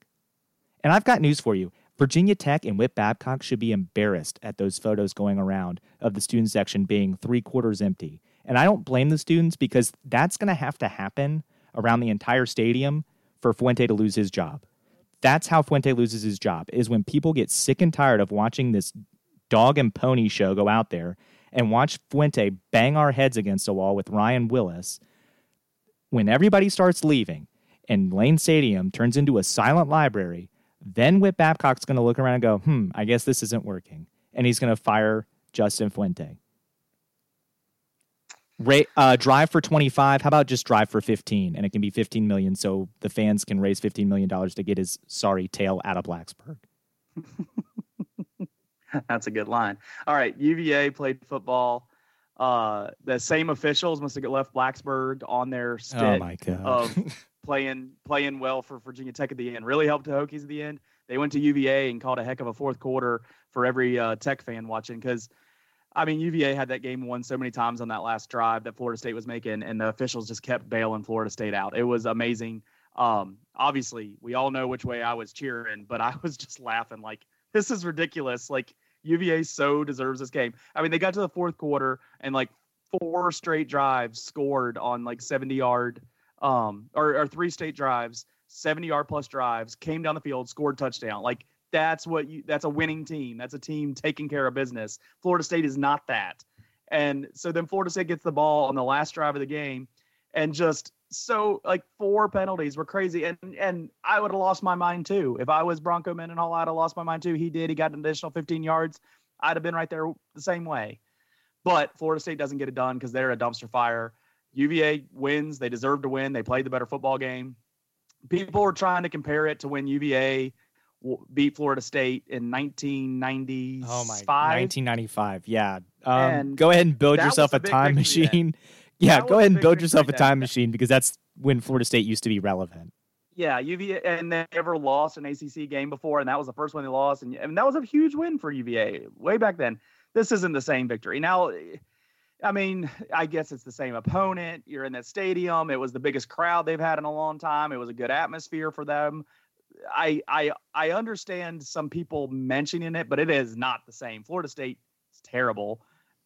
And I've got news for you. Virginia Tech and Whit Babcock should be embarrassed at those photos going around of the student section being three quarters empty. And I don't blame the students because that's going to have to happen around the entire stadium for Fuente to lose his job. That's how Fuente loses his job, is when people get sick and tired of watching this dog and pony show go out there and watch Fuente bang our heads against a wall with Ryan Willis. When everybody starts leaving and Lane Stadium turns into a silent library, then Whit Babcock's going to look around and go, hmm, I guess this isn't working. And he's going to fire Justin Fuente. Ra- uh, drive for 25. How about just drive for 15? And it can be 15 million so the fans can raise 15 million dollars to get his sorry tail out of Blacksburg. That's a good line. All right, UVA played football. Uh, the same officials must have left Blacksburg on their stick Oh my god. of playing playing well for Virginia Tech at the end. Really helped the Hokies at the end. They went to UVA and called a heck of a fourth quarter for every uh, Tech fan watching because. I mean, UVA had that game won so many times on that last drive that Florida State was making, and the officials just kept bailing Florida State out. It was amazing. Um, obviously, we all know which way I was cheering, but I was just laughing like, this is ridiculous. Like, UVA so deserves this game. I mean, they got to the fourth quarter and like four straight drives scored on like 70 yard, um, or, or three state drives, 70 yard plus drives, came down the field, scored touchdown. Like, that's what you that's a winning team. That's a team taking care of business. Florida State is not that. And so then Florida State gets the ball on the last drive of the game and just so like four penalties were crazy. And and I would have lost my mind too. If I was Bronco Mendenhall, I'd have lost my mind too. He did. He got an additional 15 yards. I'd have been right there the same way. But Florida State doesn't get it done because they're a dumpster fire. UVA wins. They deserve to win. They played the better football game. People are trying to compare it to when UVA beat Florida State in 1995. Oh my! 1995. Yeah. Um, go ahead and build yourself a a time machine. yeah, That go ahead and build yourself a then. time machine because that's when Florida State used to be relevant. Yeah, UVA, and they ever lost an ACC game before, and that was the first one they lost, and, and that was a huge win for UVA way back then. This isn't the same victory. Now, I mean, I guess it's the same opponent. You're in that stadium. It was the biggest crowd they've had in a long time. It was a good atmosphere for them. I I I understand some people mentioning it, but it is not the same. Florida State is terrible.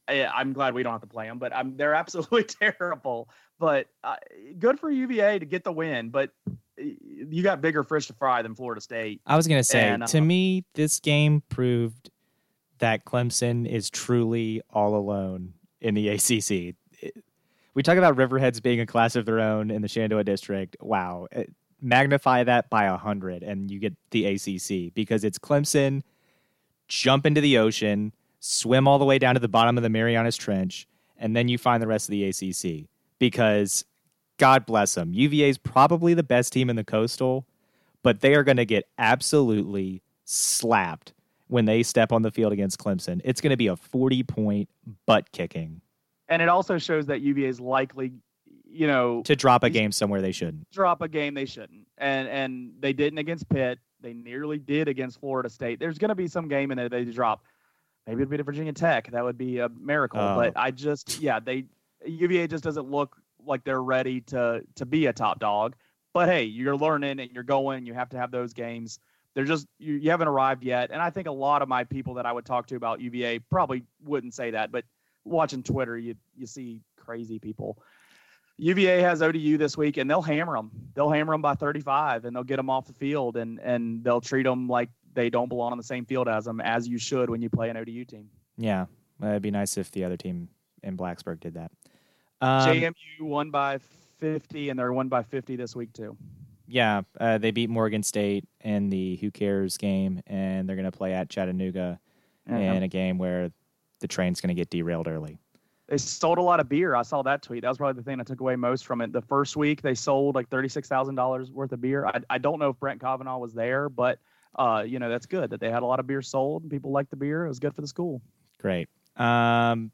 I, I'm glad we don't have to play them, but I'm they're absolutely terrible. But uh, good for UVA to get the win, but you got bigger fish to fry than Florida State. I was going to say, And, uh, to me, this game proved that Clemson is truly all alone in the ACC. It- we talk about Riverheads being a class of their own in the Shenandoah District. Wow. It- magnify that by a hundred, and you get the ACC because it's Clemson, jump into the ocean, swim all the way down to the bottom of the Marianas Trench, and then you find the rest of the ACC because God bless them. UVA is probably the best team in the Coastal, but they are going to get absolutely slapped when they step on the field against Clemson. It's going to be a 40 point butt kicking And it also shows that UVA is likely, you know, to drop a game somewhere they shouldn't. drop a game they shouldn't. And and they didn't against Pitt. They nearly did against Florida State. There's going to be some game in there they drop. Maybe it'd be to Virginia Tech. That would be a miracle. Oh. But I just, yeah, they UVA just doesn't look like they're ready to to be a top dog. But hey, you're learning and you're going. You have to have those games. They're just you, you haven't arrived yet. And I think a lot of my people that I would talk to about UVA probably wouldn't say that. But watching Twitter, you you see crazy people. UVA has ODU this week, and they'll hammer them. They'll hammer them by 35, and they'll get them off the field, and and they'll treat them like they don't belong on the same field as them, as you should when you play an ODU team. Yeah, it'd be nice if the other team in Blacksburg did that. Um, JMU won by 50, and they're won by 50 this week too. yeah, uh, they beat Morgan State in the Who Cares game, and they're going to play at Chattanooga in a game where the train's going to get derailed early. They sold a lot of beer. I saw that tweet. That was probably the thing I took away most from it. The first week they sold like thirty-six thousand dollars worth of beer. I, I don't know if Brent Kavanaugh was there, but uh, you know that's good that they had a lot of beer sold and people liked the beer. It was good for the school. Great. Um,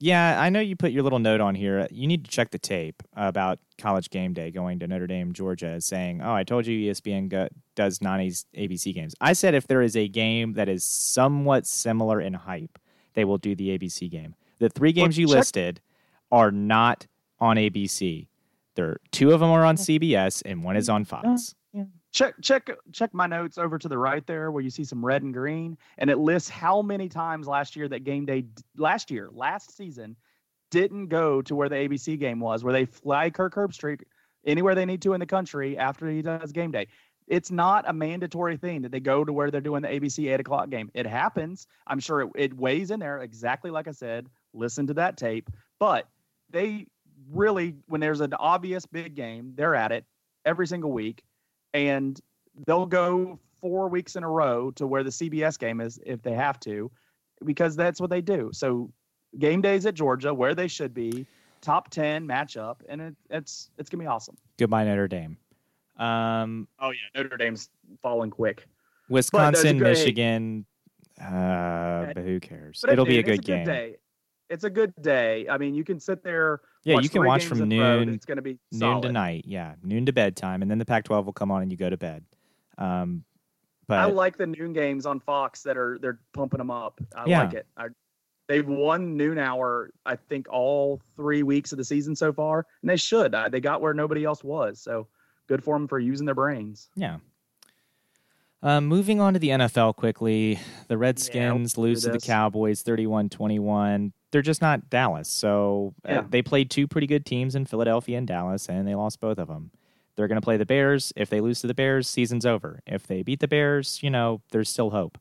yeah, I know you put your little note on here. You need to check the tape about college game day going to Notre Dame, Georgia, saying, "Oh, I told you ESPN go- does non ABC games." I said if there is a game that is somewhat similar in hype, they will do the ABC game. The three games you check- listed are not on ABC. There, two of them are on oh. CBS, and one is on Fox. check check check my notes over to the right there where you see some red and green and it lists how many times last year that game day last year last season didn't go to where the ABC game was where they fly Kirk Herbstreit anywhere they need to in the country after he does game day. It's not a mandatory thing that they go to where they're doing the ABC eight o'clock game. It happens. I'm sure it, it weighs in there exactly like I said. Listen to that tape, but they really when there's an obvious big game, they're at it every single week and they'll go four weeks in a row to where the CBS game is if they have to, because that's what they do. So game days at Georgia, where they should be, top ten matchup, and it, it's it's gonna be awesome. Goodbye, Notre Dame. Um, Oh yeah, Notre Dame's falling quick. Wisconsin, Michigan. Uh, but who cares? But It'll be a it's good game. day. It's a good day. I mean, you can sit there. Yeah, watch you can watch from noon It's gonna be solid. noon to night. Yeah, noon to bedtime, and then the Pac-12 will come on and you go to bed. Um, but I like the noon games on Fox that are they're pumping them up. I Yeah. like it. I, they've won noon hour, I think, all three weeks of the season so far, and they should. Uh, they got where nobody else was, so good for them for using their brains. yeah. Um, moving on to the NFL quickly, the Redskins do lose to the. Cowboys 31-21. They're just not Dallas. So uh, they played two pretty good teams in Philadelphia and Dallas, and they lost both of them. They're going to play the Bears. If they lose to the Bears, season's over. If they beat the Bears, you know, there's still hope.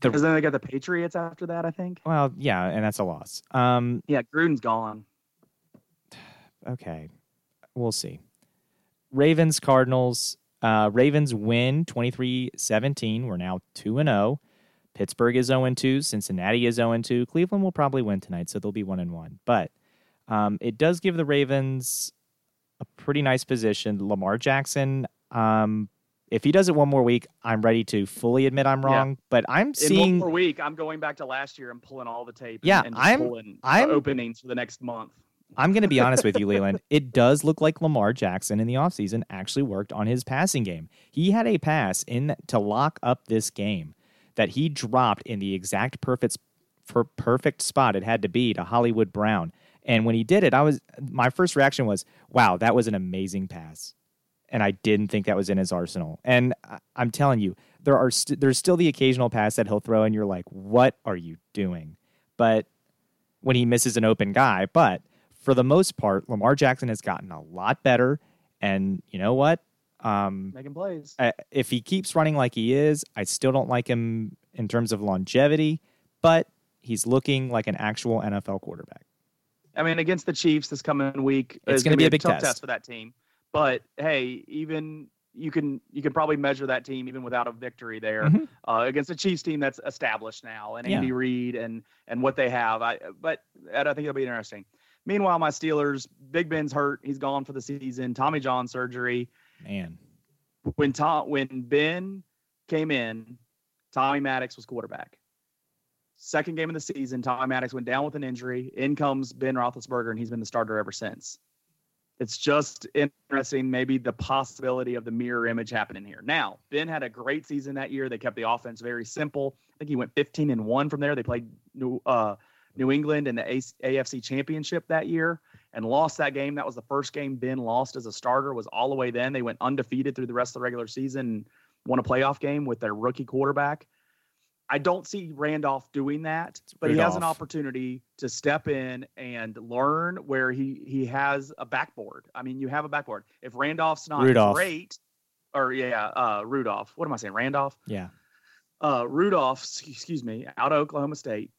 The- Because then they got the Patriots after that, I think. Well, yeah, and that's a loss. Um, Yeah, Gruden's gone. okay, we'll see. Ravens, Cardinals. Uh, Ravens win 23 17. We're now 2 and 0. Pittsburgh is 0 2. Cincinnati is 0 2. Cleveland will probably win tonight, so they'll be 1 and 1. But um, it does give the Ravens a pretty nice position. Lamar Jackson, um, if he does it one more week, I'm ready to fully admit I'm Yeah. wrong. But I'm In one seeing. more week, I'm going back to last year and pulling all the tape. Yeah, and, and I'm- pulling I'm- openings for the next month. I'm going to be honest with you, Leland. It does look like Lamar Jackson in the offseason actually worked on his passing game. He had a pass in to lock up this game that he dropped in the exact perfect perfect spot it had to be to Hollywood Brown. And when he did it, I was my first reaction was, "Wow, that was an amazing pass." And I didn't think that was in his arsenal. And I'm telling you, there are st- there's still the occasional pass that he'll throw, and you're like, "What are you doing?" But when he misses an open guy, but for the most part, Lamar Jackson has gotten a lot better. And you know what? Um, Making plays. I, if he keeps running like he is, I still don't like him in terms of longevity, but he's looking like an actual NFL quarterback. I mean, against the Chiefs this coming week, it's going to be a big tough test. test for that team. But hey, even you can you can probably measure that team even without a victory there mm-hmm. uh, against a Chiefs team that's established now and Andy yeah. Reid and and what they have. I but I think it'll be interesting. Meanwhile, my Steelers, Big Ben's hurt. He's gone for the season. Tommy John surgery. Man, when Tom when Ben came in, Tommy Maddox was quarterback. Second game of the season, Tommy Maddox went down with an injury. In comes Ben Roethlisberger, and he's been the starter ever since it's just interesting, maybe the possibility of the mirror image happening here. Now, Ben had a great season that year. They kept the offense very simple. I think he went 15 and one from there. They played New uh, New England in the AFC Championship that year and lost that game. That was the first game Ben lost as a starter. Was all the way then. They went undefeated through the rest of the regular season. Won a playoff game with their rookie quarterback. I don't see Randolph doing that, but he has an opportunity to step in and learn where he he has a backboard. I mean, you have a backboard. If Randolph's not Rudolph. great, or yeah, uh, Rudolph. What am I saying? Randolph. Yeah. Uh, Rudolph, excuse me, out of Oklahoma State.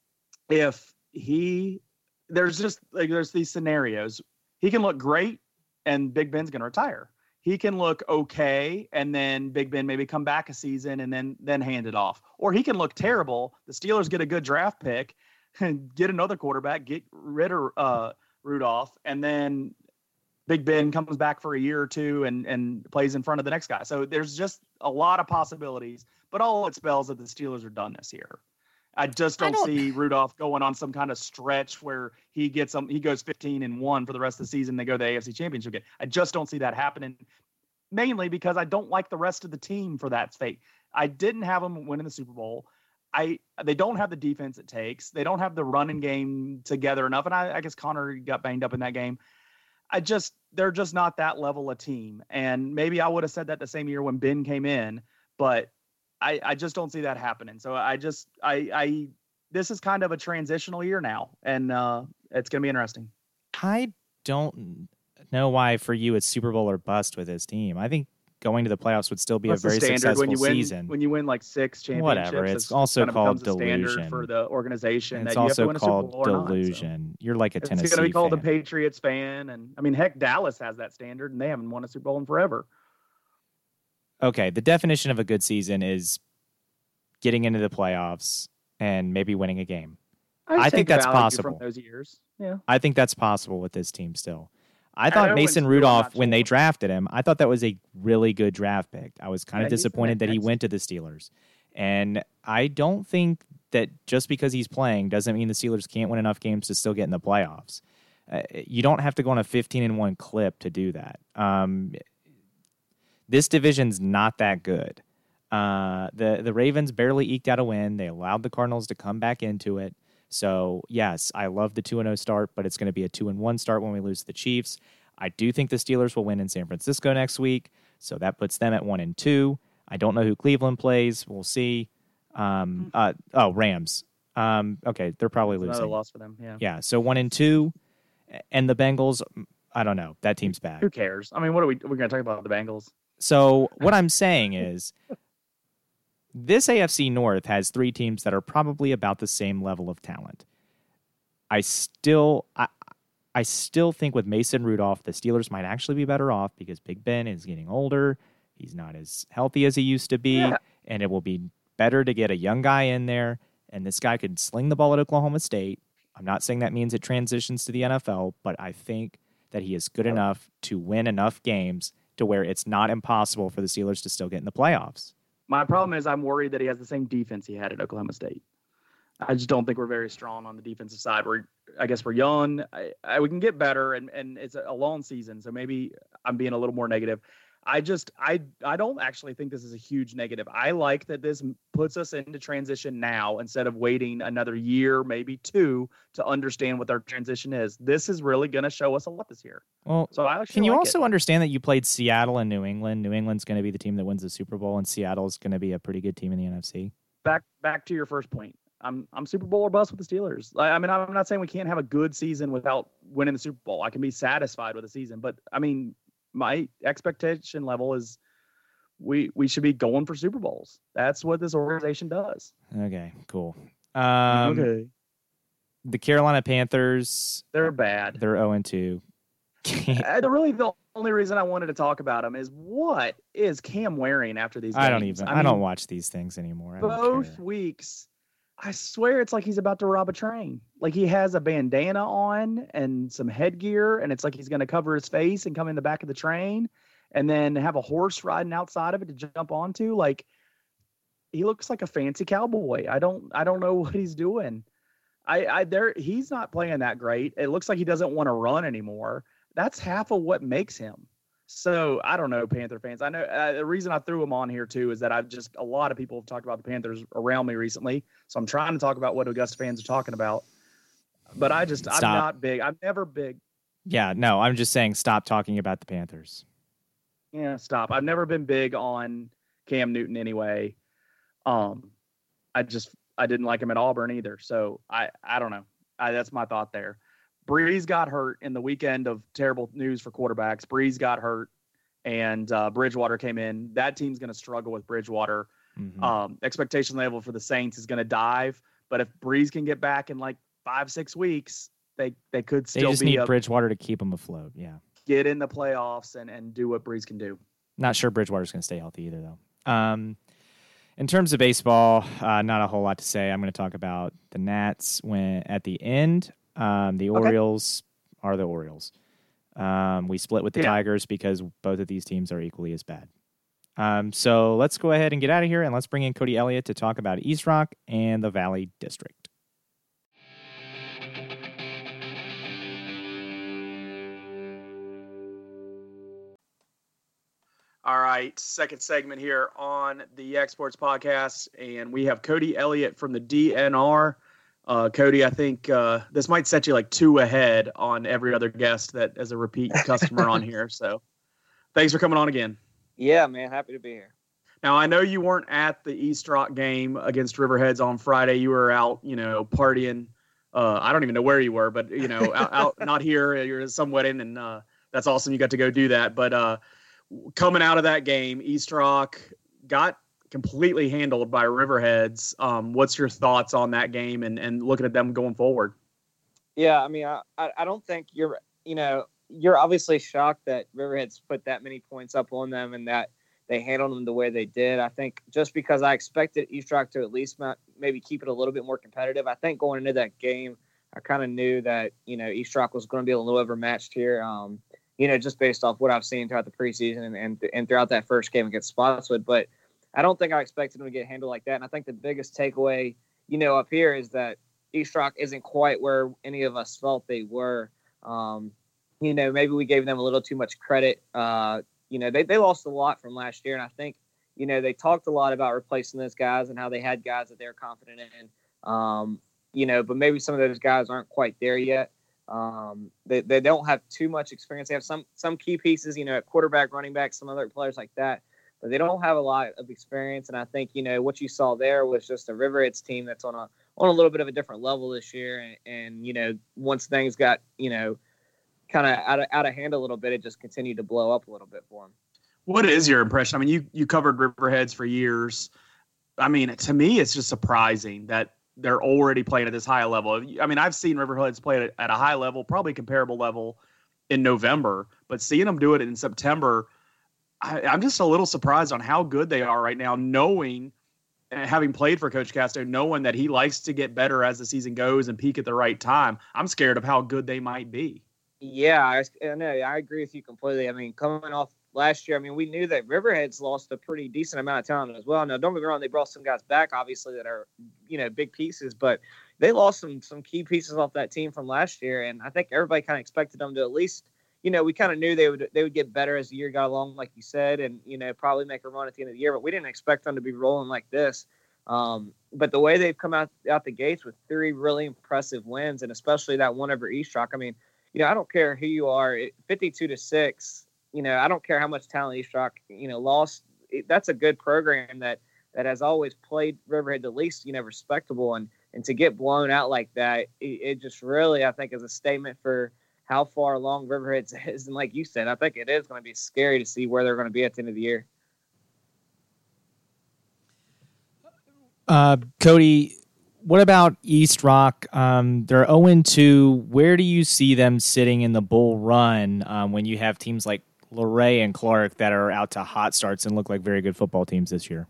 If he, there's just like there's these scenarios. He can look great, and Big Ben's going to retire he can look okay and then Big Ben maybe come back a season and then then hand it off. Or he can look terrible. The Steelers get a good draft pick and get another quarterback, get rid of uh, Rudolph, and then Big Ben comes back for a year or two and and plays in front of the next guy. So there's just a lot of possibilities, but all it spells that the Steelers are done this year. I just don't, I don't, see Rudolph going on some kind of stretch where he gets some he goes 15 and 1 for the rest of the season they go to the AFC Championship game. I just don't see that happening mainly because I don't like the rest of the team for that fate. I didn't have them winning the Super Bowl. I they don't have the defense it takes. They don't have the running game together enough and I, I guess Connor got banged up in that game. I just they're just not that level of team. And maybe I would have said that the same year when Ben came in, but I, I just don't see that happening. So I just I I this is kind of a transitional year now, and uh, it's going to be interesting. I don't know why for you it's Super Bowl or bust with his team. I think going to the playoffs would still be That's a very successful when you win, season. When you win like six championships, whatever. It's also called delusion for the organization. It's also called delusion. Not, so. You're like a Tennessee. It's going to be called fan. the Patriots fan, and I mean, heck, Dallas has that standard, and they haven't won a Super Bowl in forever. Okay, the definition of a good season is getting into the playoffs and maybe winning a game. I, I think that's possible. Those years, yeah. I think that's possible with this team still. I thought Mason Rudolph, when they drafted him, I thought that was a really good draft pick. I was kind yeah, of disappointed that he went to the Steelers. And I don't think that just because he's playing doesn't mean the Steelers can't win enough games to still get in the playoffs. Uh, you don't have to go on a 15 and 1 clip to do that. Um, this division's not that good. Uh, the the Ravens barely eked out a win. They allowed the Cardinals to come back into it. So yes, I love the two and zero oh start, but it's going to be a two and one start when we lose to the Chiefs. I do think the Steelers will win in San Francisco next week, so that puts them at one and two. I don't know who Cleveland plays. We'll see. Um, hmm. uh, oh, Rams. Um, okay, they're probably losing. Another loss for them. Yeah. Yeah. So one and two, and the Bengals. I don't know. That team's bad. Who cares? I mean, what are we? We're going to talk about the Bengals. So what I'm saying is, this AFC North has three teams that are probably about the same level of talent. I still I, I still think with Mason Rudolph, the Steelers might actually be better off because Big Ben is getting older. He's not as healthy as he used to be, yeah. and it will be better to get a young guy in there. And this guy could sling the ball at Oklahoma State. I'm not saying that means it transitions to the NFL, but I think that he is good enough to win enough games to where it's not impossible for the Steelers to still get in the playoffs. My problem is I'm worried that he has the same defense he had at Oklahoma State. I just don't think we're very strong on the defensive side. Where I guess we're young. I, I, we can get better, and and it's a long season, so maybe I'm being a little more negative. I just I I don't actually think this is a huge negative. I like that this puts us into transition now instead of waiting another year, maybe two, to understand what our transition is. This is really going to show us a lot this year. Well, so I can you like also it. understand that you played Seattle and New England? New England's going to be the team that wins the Super Bowl, and Seattle's going to be a pretty good team in the NFC. Back back to your first point. I'm I'm Super Bowl or bust with the Steelers. I mean, I'm not saying we can't have a good season without winning the Super Bowl. I can be satisfied with a season, but I mean, my expectation level is we we should be going for Super Bowls. That's what this organization does. Okay, cool. Um, okay. The Carolina Panthers, they're bad. They're 0 and 2. uh, really the only reason I wanted to talk about them is what is Cam wearing after these games? I don't even I, mean, I don't watch these things anymore. both weeks I swear it's like he's about to rob a train. Like he has a bandana on and some headgear, and it's like he's going to cover his face and come in the back of the train, and then have a horse riding outside of it to jump onto. Like he looks like a fancy cowboy. I don't, I don't know what he's doing. I, I there, he's not playing that great. It looks like he doesn't want to run anymore. That's half of what makes him. So I don't know, Panther fans. I know uh, the reason I threw them on here too is that I've just a lot of people have talked about the Panthers around me recently. So I'm trying to talk about what Augusta fans are talking about. But I just stop. I'm not big. I'm never big. Yeah, no, I'm just saying stop talking about the Panthers. Yeah, stop. I've never been big on Cam Newton anyway. Um, I just I didn't like him at Auburn either. So I I don't know. I, that's my thought there. Brees got hurt in the weekend of terrible news for quarterbacks. Brees got hurt, and uh, Bridgewater came in. That team's going to struggle with Bridgewater. Mm-hmm. Um, expectation level for the Saints is going to dive. But if Brees can get back in like five six weeks, they they could still. Be They just need Bridgewater to keep them afloat. Yeah, get in the playoffs and and do what Brees can do. Not sure Bridgewater's going to stay healthy either, though. Um, in terms of baseball, uh, not a whole lot to say. I'm going to talk about the Nats when at the end. Um, the okay. Orioles are the Orioles. Um, we split with the yeah. Tigers because both of these teams are equally as bad. Um, so let's go ahead and get out of here and let's bring in Cody Elliott to talk about East Rock and the Valley District. All right, second segment here on the Exports podcast, and we have Cody Elliott from the DNR. Uh, Cody, I think uh, this might set you like two ahead on every other guest that as a repeat customer on here. So, thanks for coming on again. Yeah, man, happy to be here. Now I know you weren't at the East Rock game against Riverheads on Friday. You were out, you know, partying. Uh, I don't even know where you were, but you know, out, out, not here. You're at some wedding, and uh, that's awesome. You got to go do that. But uh, coming out of that game, East Rock got completely handled by Riverheads. Um, what's your thoughts on that game and, and looking at them going forward? Yeah, I mean, I, I don't think you're, you know, you're obviously shocked that Riverheads put that many points up on them and that they handled them the way they did. I think just because I expected East Rock to at least maybe keep it a little bit more competitive. I think going into that game, I kind of knew that you know East Rock was going to be a little overmatched here. Um, you know, just based off what I've seen throughout the preseason and, and, and throughout that first game against Spotswood. But I don't think I expected them to get handled like that. And I think the biggest takeaway, you know, up here is that East Rock isn't quite where any of us felt they were. Um, you know, maybe we gave them a little too much credit. Uh, you know, they, they lost a lot from last year. And I think, you know, they talked a lot about replacing those guys and how they had guys that they're confident in. Um, you know, but maybe some of those guys aren't quite there yet. Um, they, they don't have too much experience. They have some some key pieces, you know, at quarterback, running back, some other players like that they don't have a lot of experience. And I think you know what you saw there was just a Riverheads team that's on a on a little bit of a different level this year. And, and you know once things got you know kind of out of out of hand a little bit, it just continued to blow up a little bit for them. What is your impression? I mean, you you covered Riverheads for years. I mean, to me, it's just surprising that they're already playing at this high level. I mean, I've seen Riverheads play at a high level, probably comparable level in November, but seeing them do it in September I, am just a little surprised on how good they are right now, knowing, eh, having played for Coach Casto, knowing that he likes to get better as the season goes and peak at the right time. I'm scared of how good they might be. Yeah, I, I know. I agree with you completely. I mean, coming off last year, I mean, we knew that Riverheads lost a pretty decent amount of talent as well. Now, don't get me wrong, they brought some guys back, obviously, that are, you know, big pieces. But, they lost some some key pieces off that team from last year, and I think everybody kind of expected them to at least, you know, we kind of knew they would they would get better as the year got along, like you said, and you know probably make a run at the end of the year, but we didn't expect them to be rolling like this. Um, but the way they've come out out the gates with three really impressive wins, and especially that one over East Rock, I mean, you know, I don't care who you are, fifty-two to six. You know, I don't care how much talent East Rock, you know, lost. That's a good program that that has always played Riverhead the least, you know, respectable, and and to get blown out like that, it, it just really, I think, is a statement for how far along Riverhead is. And like you said, I think it is going to be scary to see where they're going to be at the end of the year. Uh, Cody, what about East Rock? Um, they're 0 2. Where do you see them sitting in the bull run um, when you have teams like Luray and Clarke that are out to hot starts and look like very good football teams this year?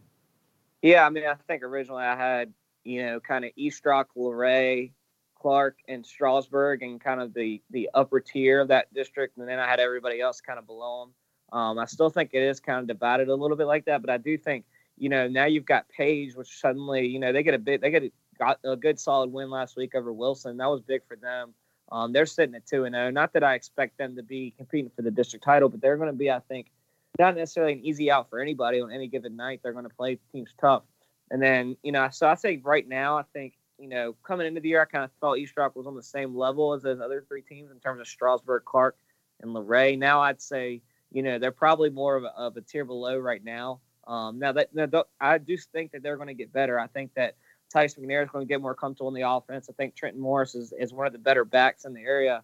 Yeah, I mean, I think originally I had, you know, kind of East Rock, Luray, Clarke, and Strasburg, and kind of the the upper tier of that district, and then I had everybody else kind of below them. Um, I still think it is kind of divided a little bit like that, but I do think – you know, now you've got Page, which suddenly, you know, they get a bit, they get a, got a good solid win last week over Wilson. That was big for them. Um, they're sitting at two and zero. Oh. Not that I expect them to be competing for the district title, but they're going to be, I think, not necessarily an easy out for anybody on any given night. They're going to play teams tough. And then, you know, so I say right now, I think, you know, coming into the year, I kind of thought East Rock was on the same level as those other three teams in terms of Strasburg, Clarke, and Luray. Now I'd say, you know, they're probably more of a, of a tier below right now. Um, now that now, I do think that they're going to get better. I think that Tyson McNair is going to get more comfortable in the offense. I think Trenton Morris is, is one of the better backs in the area,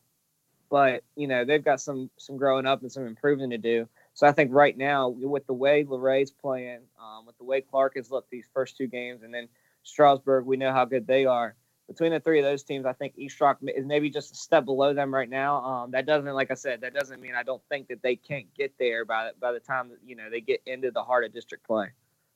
but you know they've got some some growing up and some improving to do. So I think right now with the way Luray's playing, um, with the way Clarke has looked these first two games, and then Strasburg, we know how good they are between the three of those teams, I think East Rock is maybe just a step below them right now. Um, that doesn't, like I said, that doesn't mean I don't think that they can't get there by by the time you know they get into the heart of district play.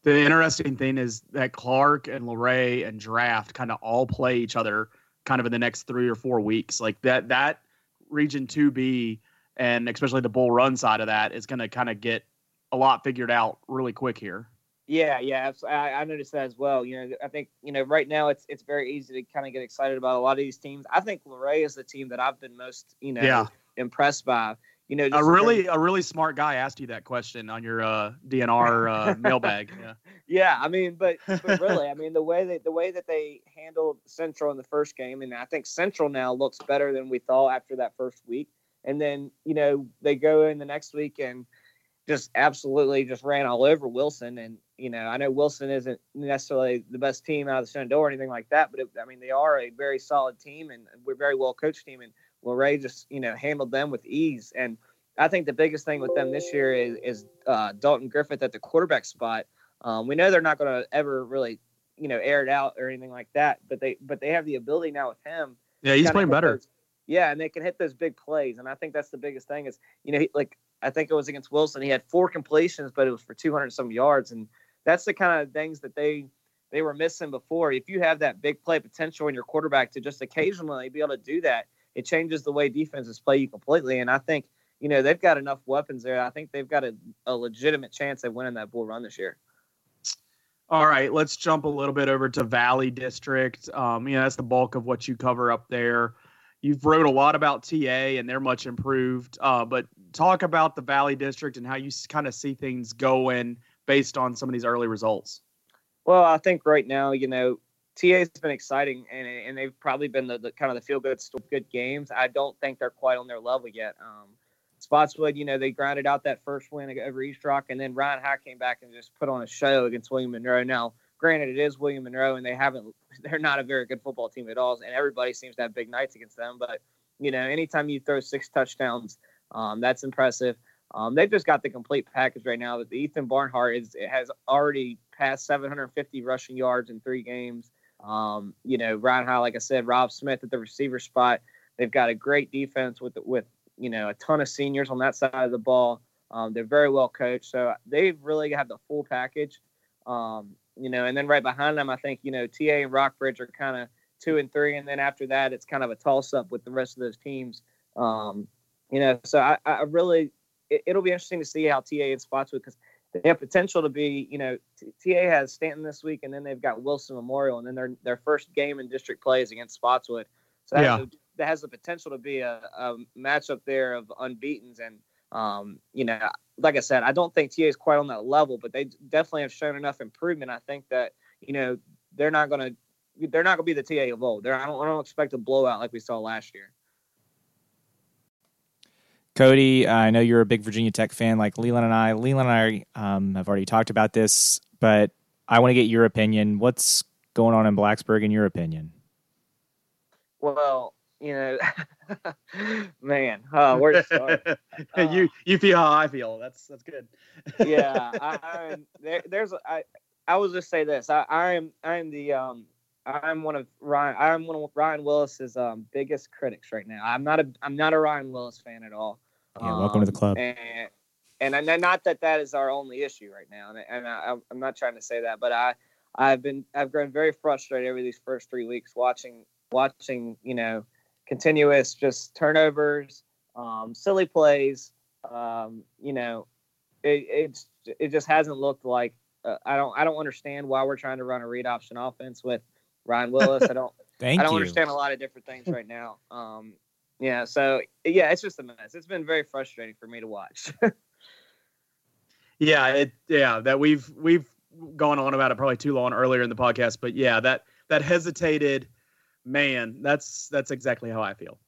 The interesting thing is that Clarke and Luray and Draft kind of all play each other kind of in the next three or four weeks. Like that that region two B and especially the bull run side of that is going to kind of get a lot figured out really quick here. Yeah, yeah, I, I noticed that as well. You know, I think you know right now it's it's very easy to kind of get excited about a lot of these teams. I think Luray is the team that I've been most you know yeah. impressed by. You know, a really a really smart guy asked you that question on your uh, DNR uh, mailbag. Yeah. Yeah, I mean, but but really, I mean the way that the way that they handled Central in the first game, and I think Central now looks better than we thought after that first week. And then you know they go in the next week and just absolutely just ran all over Wilson. And you know, I know Wilson isn't necessarily the best team out of the Shenandoah or anything like that, but it, I mean, they are a very solid team and we're very well coached team. And Luray just you know handled them with ease. And I think the biggest thing with them this year is is uh, Dalton Griffith at the quarterback spot. Um, we know they're not going to ever really you know air it out or anything like that, but they but they have the ability now with him. Yeah, he's playing better. Those, yeah, and they can hit those big plays, and I think that's the biggest thing. Is you know, he, like I think it was against Wilson. He had four completions, but it was for 200 some yards, and that's the kind of things that they they were missing before. If you have that big play potential in your quarterback to just occasionally be able to do that, it changes the way defenses play you completely. And I think you know they've got enough weapons there. I think they've got a, a legitimate chance of winning that bull run this year. All right, let's jump a little bit over to Valley District. Um, you know, that's the bulk of what you cover up there. You've wrote a lot about TA, and they're much improved. Uh, but talk about the Valley District and how you kind of see things going based on some of these early results. Well, I think right now, you know, TA has been exciting, and and they've probably been the, the kind of the feel good good games. I don't think they're quite on their level yet. Um, Spotswood, you know, they grinded out that first win over East Rock, and then Ryan High came back and just put on a show against William Monroe. Now, granted, it is William Monroe, and they haven't, they're not a very good football team at all, and everybody seems to have big nights against them. But you know, anytime you throw six touchdowns, um, that's impressive. Um, they've just got the complete package right now. That Ethan Barnhart is has already passed 750 rushing yards in three games. Um, you know, Ryan High, like I said, Rob Smith at the receiver spot. They've got a great defense with with you know a ton of seniors on that side of the ball. Um, they're very well coached, so they've really got the full package. Um, you know, and then right behind them, I think you know TA and Rockbridge are kind of two and three, and then after that, it's kind of a toss up with the rest of those teams. Um, you know, so I, I really it, will be interesting to see how TA and Spotswood because they have potential to be. You know, TA has Staunton this week, and then they've got Wilson Memorial, and then their their first game in district play is against Spotswood. So that, Yeah. has, that has the potential to be a, a matchup there of unbeaten's, and um, you know, like I said, I don't think TA is quite on that level, but they definitely have shown enough improvement. I think that you know they're not going to they're not going to be the TA of old. They're, I don't I don't expect a blowout like we saw last year. Cody, I know you're a big Virginia Tech fan like Leland and I. Leland and I um, have already talked about this, but I want to get your opinion. What's going on in Blacksburg, in your opinion? Well, you know, man, uh, where to start? you you feel how I feel. That's that's good. yeah, I, I'm, there, there's I I will just say this. I, I am I am the um I'm one of Ryan I'm one of Ryan Willis's um biggest critics right now. I'm not a I'm not a Ryan Willis fan at all. Yeah, welcome to the Um, club. And and I, not that that is our only issue right now, and, and I, I'm not trying to say that, but I I've been I've grown very frustrated over these first three weeks watching watching you know continuous just turnovers, um, silly plays. Um, you know, it it's it just hasn't looked like uh, I don't I don't understand why we're trying to run a read option offense with Ryan Willis. I don't Thank I don't you. understand a lot of different things right now. Um, yeah, so yeah, it's just a mess. It's been very frustrating for me to watch. Yeah, it yeah that we've we've gone on about it probably too long earlier in the podcast, but yeah, that that hesitated man, that's that's exactly how I feel.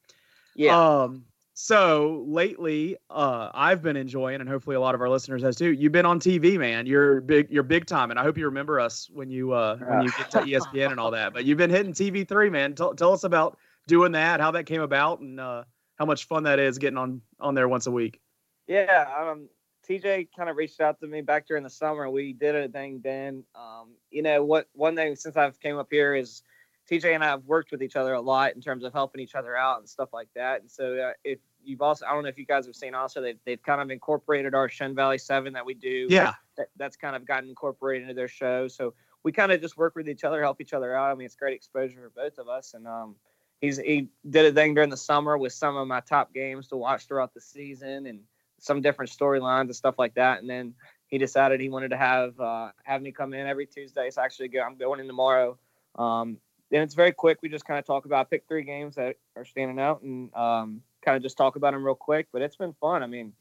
yeah, Um so lately uh I've been enjoying and hopefully a lot of our listeners has too. You've been on TV, man. You're big you're big time and I hope you remember us when you uh when you get to ESPN and all that. But you've been hitting TV3, man. Tell, tell us about doing that, how that came about and uh how much fun that is getting on on there once a week. yeah. Um, TJ kind of reached out to me back during the summer. We did a thing then. Um, you know what? One thing since I've came up here is TJ and I have worked with each other a lot in terms of helping each other out and stuff like that. And so uh, if you've also, I don't know if you guys have seen also, they've, they've kind of incorporated our Shen Valley Seven that we do. Yeah. that, that's kind of gotten incorporated into their show. So we kind of just work with each other, help each other out. I mean, it's great exposure for both of us. And um, he's he did a thing during the summer with some of my top games to watch throughout the season and some different storylines and stuff like that. And then he decided he wanted to have uh, have me come in every Tuesday. So actually, I'm going in tomorrow. Um, and it's very quick. We just kind of talk about pick three games that are standing out and um, kind of just talk about them real quick. But it's been fun. I mean,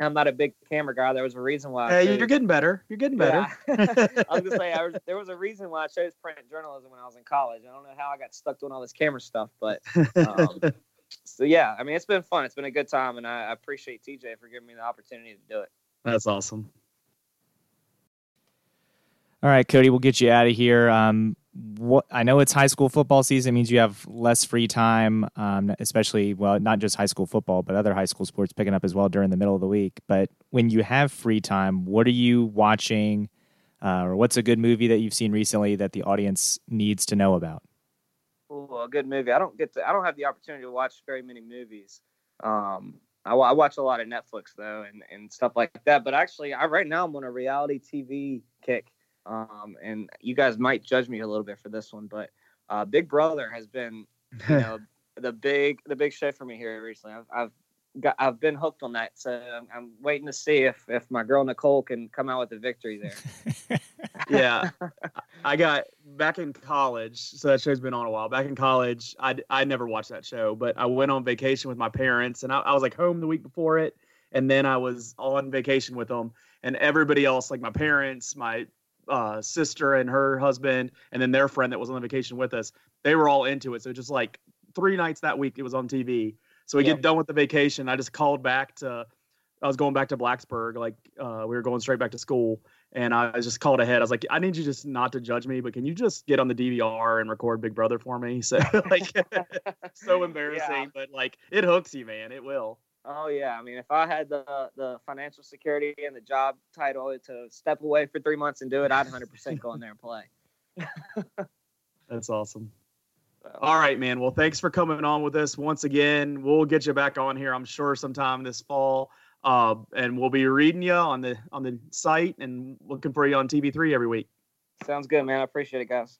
I'm not a big camera guy. There was a reason why. Hey, chose- you're getting better. You're getting better. yeah. I was gonna say I was, there was a reason why I chose print journalism when I was in college. I don't know how I got stuck doing all this camera stuff, but um, so yeah, I mean it's been fun. It's been a good time, and I, I appreciate TJ for giving me the opportunity to do it. That's awesome. All right, Cody, we'll get you out of here. Um, what I know it's high school football season means you have less free time, um, especially well, not just high school football, but other high school sports picking up as well during the middle of the week. But when you have free time, what are you watching, uh, or what's a good movie that you've seen recently that the audience needs to know about? Ooh, a good movie. I don't get to. I don't have the opportunity to watch very many movies. Um, I, I watch a lot of Netflix though, and, and stuff like that. But actually, I right now I'm on a reality TV kick. Um, and you guys might judge me a little bit for this one, but uh, Big Brother has been, you know, the big the big show for me here recently. I've, I've got I've been hooked on that, so I'm, I'm waiting to see if if my girl Nicole can come out with the victory there. yeah. I got back in college, so that show's been on a while. Back in college, I I never watched that show, but I went on vacation with my parents, and I, I was like home the week before it, and then I was on vacation with them, and everybody else, like my parents, my uh, sister and her husband, and then their friend that was on the vacation with us, they were all into it. So just like three nights that week, it was on TV. So we Yeah. get done with the vacation. I just called back to, I was going back to Blacksburg, like uh, we were going straight back to school, and I just called ahead. I was like, I need you just not to judge me, but can you just get on the DVR and record Big Brother for me? So like, so embarrassing, Yeah. but like it hooks you, man. It will. Oh yeah, I mean, if I had the the financial security and the job title to step away for three months and do it, I'd 100% go in there and play. That's awesome. All right, man. Well, thanks for coming on with us once again. We'll get you back on here, I'm sure, sometime this fall. Uh, and we'll be reading you on the on the site and looking for you on TV3 every week. sounds good, man. I appreciate it, guys.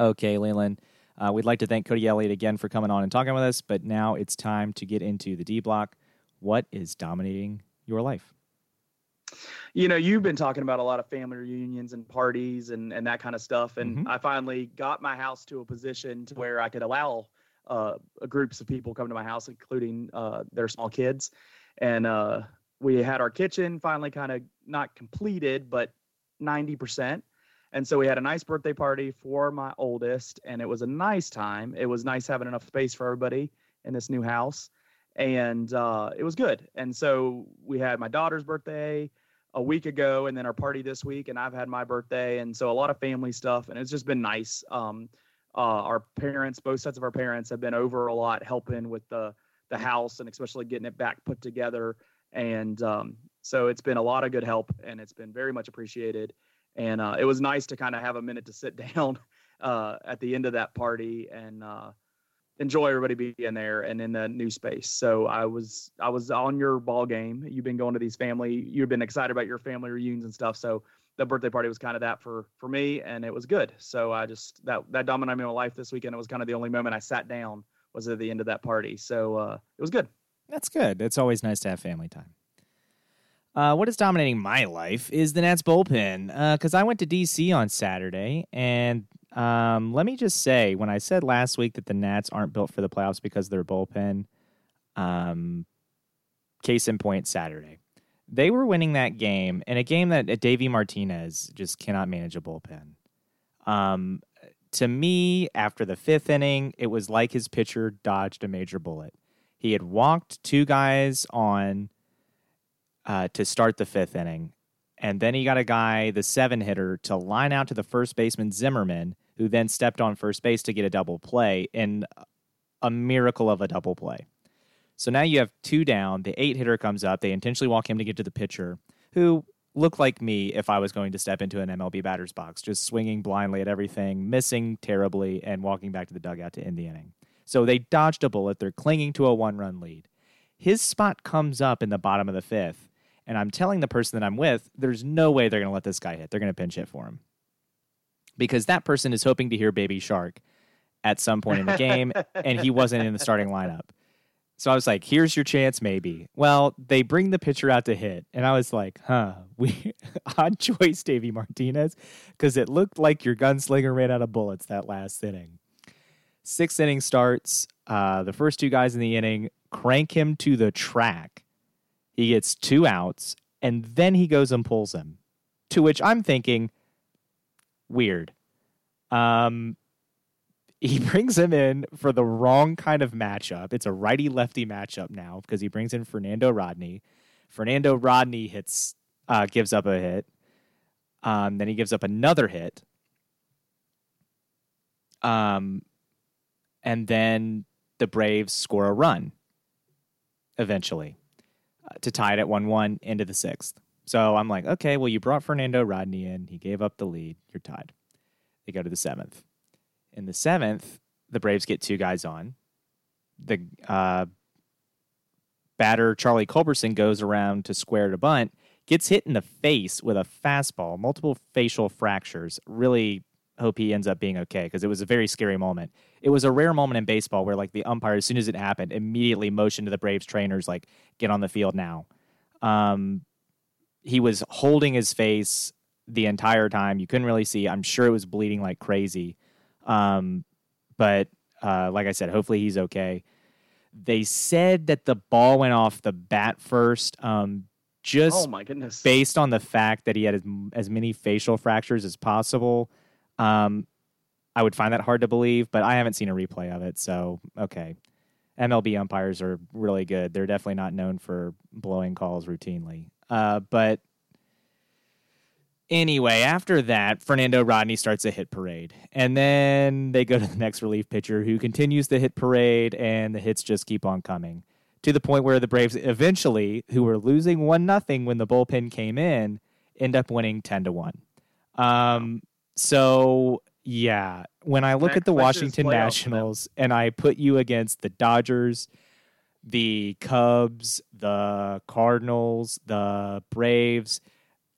Okay, Leland. Uh, we'd like to thank Cody Elliott again for coming on and talking with us, but now it's time to get into the D block. What is dominating your life? you know, you've been talking about a lot of family reunions and parties and, and that kind of stuff. And Mhm. I finally got my house to a position to where I could allow uh, groups of people come to my house, including uh, their small kids. And uh, we had our kitchen finally kind of not completed, but 90%. And so we had a nice birthday party for my oldest, and it was a nice time. It was nice having enough space for everybody in this new house. And uh, it was good. And so we had my daughter's birthday a week ago and then our party this week and i've had my birthday and so a lot of family stuff and it's just been nice um uh our parents both sets of our parents have been over a lot helping with the the house and especially getting it back put together and um so it's been a lot of good help and it's been very much appreciated and uh it was nice to kind of have a minute to sit down uh at the end of that party and uh enjoy everybody being there and in the new space. So I was I was on your ball game. You've been going to these family. You've been excited about your family reunions and stuff. So the birthday party was kind of that for for me, and it was good. So I just that that dominated my life this weekend. It was kind of the only moment I sat down was at the end of that party. So uh, it was good. That's good. It's always nice to have family time. Uh, what is dominating my life is the Nats bullpen because I went to DC on Saturday, and um, let me just say, when I said last week that the Nats aren't built for the playoffs because their bullpen, um, case in point, Saturday, they were winning that game in a game that uh, Davey Martinez just cannot manage a bullpen. Um, to me, after the fifth inning, it was like his pitcher dodged a major bullet. He had walked two guys on uh, to start the fifth inning, and then he got a guy, the seven hitter, to line out to the first baseman Zimmerman, who then stepped on first base to get a double play in a miracle of a double play. So now you have two down. The eight hitter comes up. They intentionally walk him to get to the pitcher, who looked like me if I was going to step into an MLB batter's box, just swinging blindly at everything, missing terribly, and walking back to the dugout to end the inning. So they dodged a bullet. They're clinging to a one run lead. His spot comes up in the bottom of the fifth, and I'm telling the person that I'm with, there's no way they're going to let this guy hit. They're going to pinch hit for him. Because that person is hoping to hear Baby Shark at some point in the game, and he wasn't in the starting lineup. So I was like, here's your chance, maybe. Well, they bring the pitcher out to hit. And I was like, huh, we odd choice, Davey Martinez, because it looked like your gunslinger ran out of bullets that last inning. Sixth inning starts. Uh, the first two guys in the inning crank him to the track. He gets two outs, and then he goes and pulls him. To which I'm thinking, weird. Um, he brings him in for the wrong kind of matchup. It's a righty lefty matchup now because he brings in Fernando Rodney. Fernando Rodney hits, uh, gives up a hit. Um, then he gives up another hit. Um, and then the Braves score a run eventually to tie it at 1 1 into the sixth. So I'm like, okay, well, you brought Fernando Rodney in. He gave up the lead. You're tied. They go to the seventh. In the seventh, the Braves get two guys on. The uh, batter, Charlie Culberson, goes around to square to bunt, gets hit in the face with a fastball, multiple facial fractures. Really hope he ends up being okay because it was a very scary moment. It was a rare moment in baseball where, like, the umpire, as soon as it happened, immediately motioned to the Braves trainers, like, get on the field now. Um, he was holding his face the entire time. You couldn't really see. I'm sure it was bleeding like crazy. Um, but uh, like I said, hopefully he's okay. They said that the ball went off the bat first, um, just oh my goodness. based on the fact that he had as, as many facial fractures as possible. Um, I would find that hard to believe, but I haven't seen a replay of it. So, okay. MLB umpires are really good. They're definitely not known for blowing calls routinely. Uh, but anyway, after that, Fernando Rodney starts a hit parade. And then they go to the next relief pitcher who continues the hit parade, and the hits just keep on coming to the point where the Braves eventually, who were losing one nothing when the bullpen came in, end up winning ten to one. Um, so yeah, when I look at the Washington. Nationals and I put you against the Dodgers, the Cubs, the Cardinals, the Braves,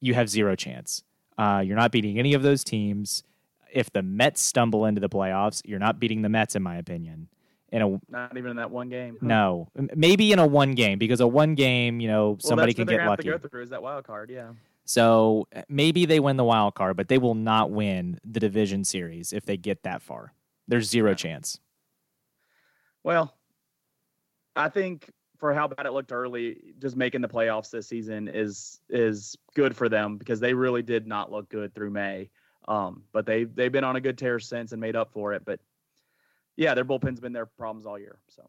you have zero chance. Uh, you're not beating any of those teams. if the Mets stumble into the playoffs, you're not beating the Mets, in my opinion. In a Not even in that one game. Huh. no, maybe in a one game because a one game, you know, Well, somebody can get lucky. Go through is that wild card. Yeah. So uh, maybe they win the wild card, but they will not win the division series if they get that far. There's zero chance. Well, I think for how bad it looked early, just making the playoffs this season is is good for them because they really did not look good through May. Um, but they they've been on a good tear since and made up for it. But yeah, their bullpen's been their problems all year. So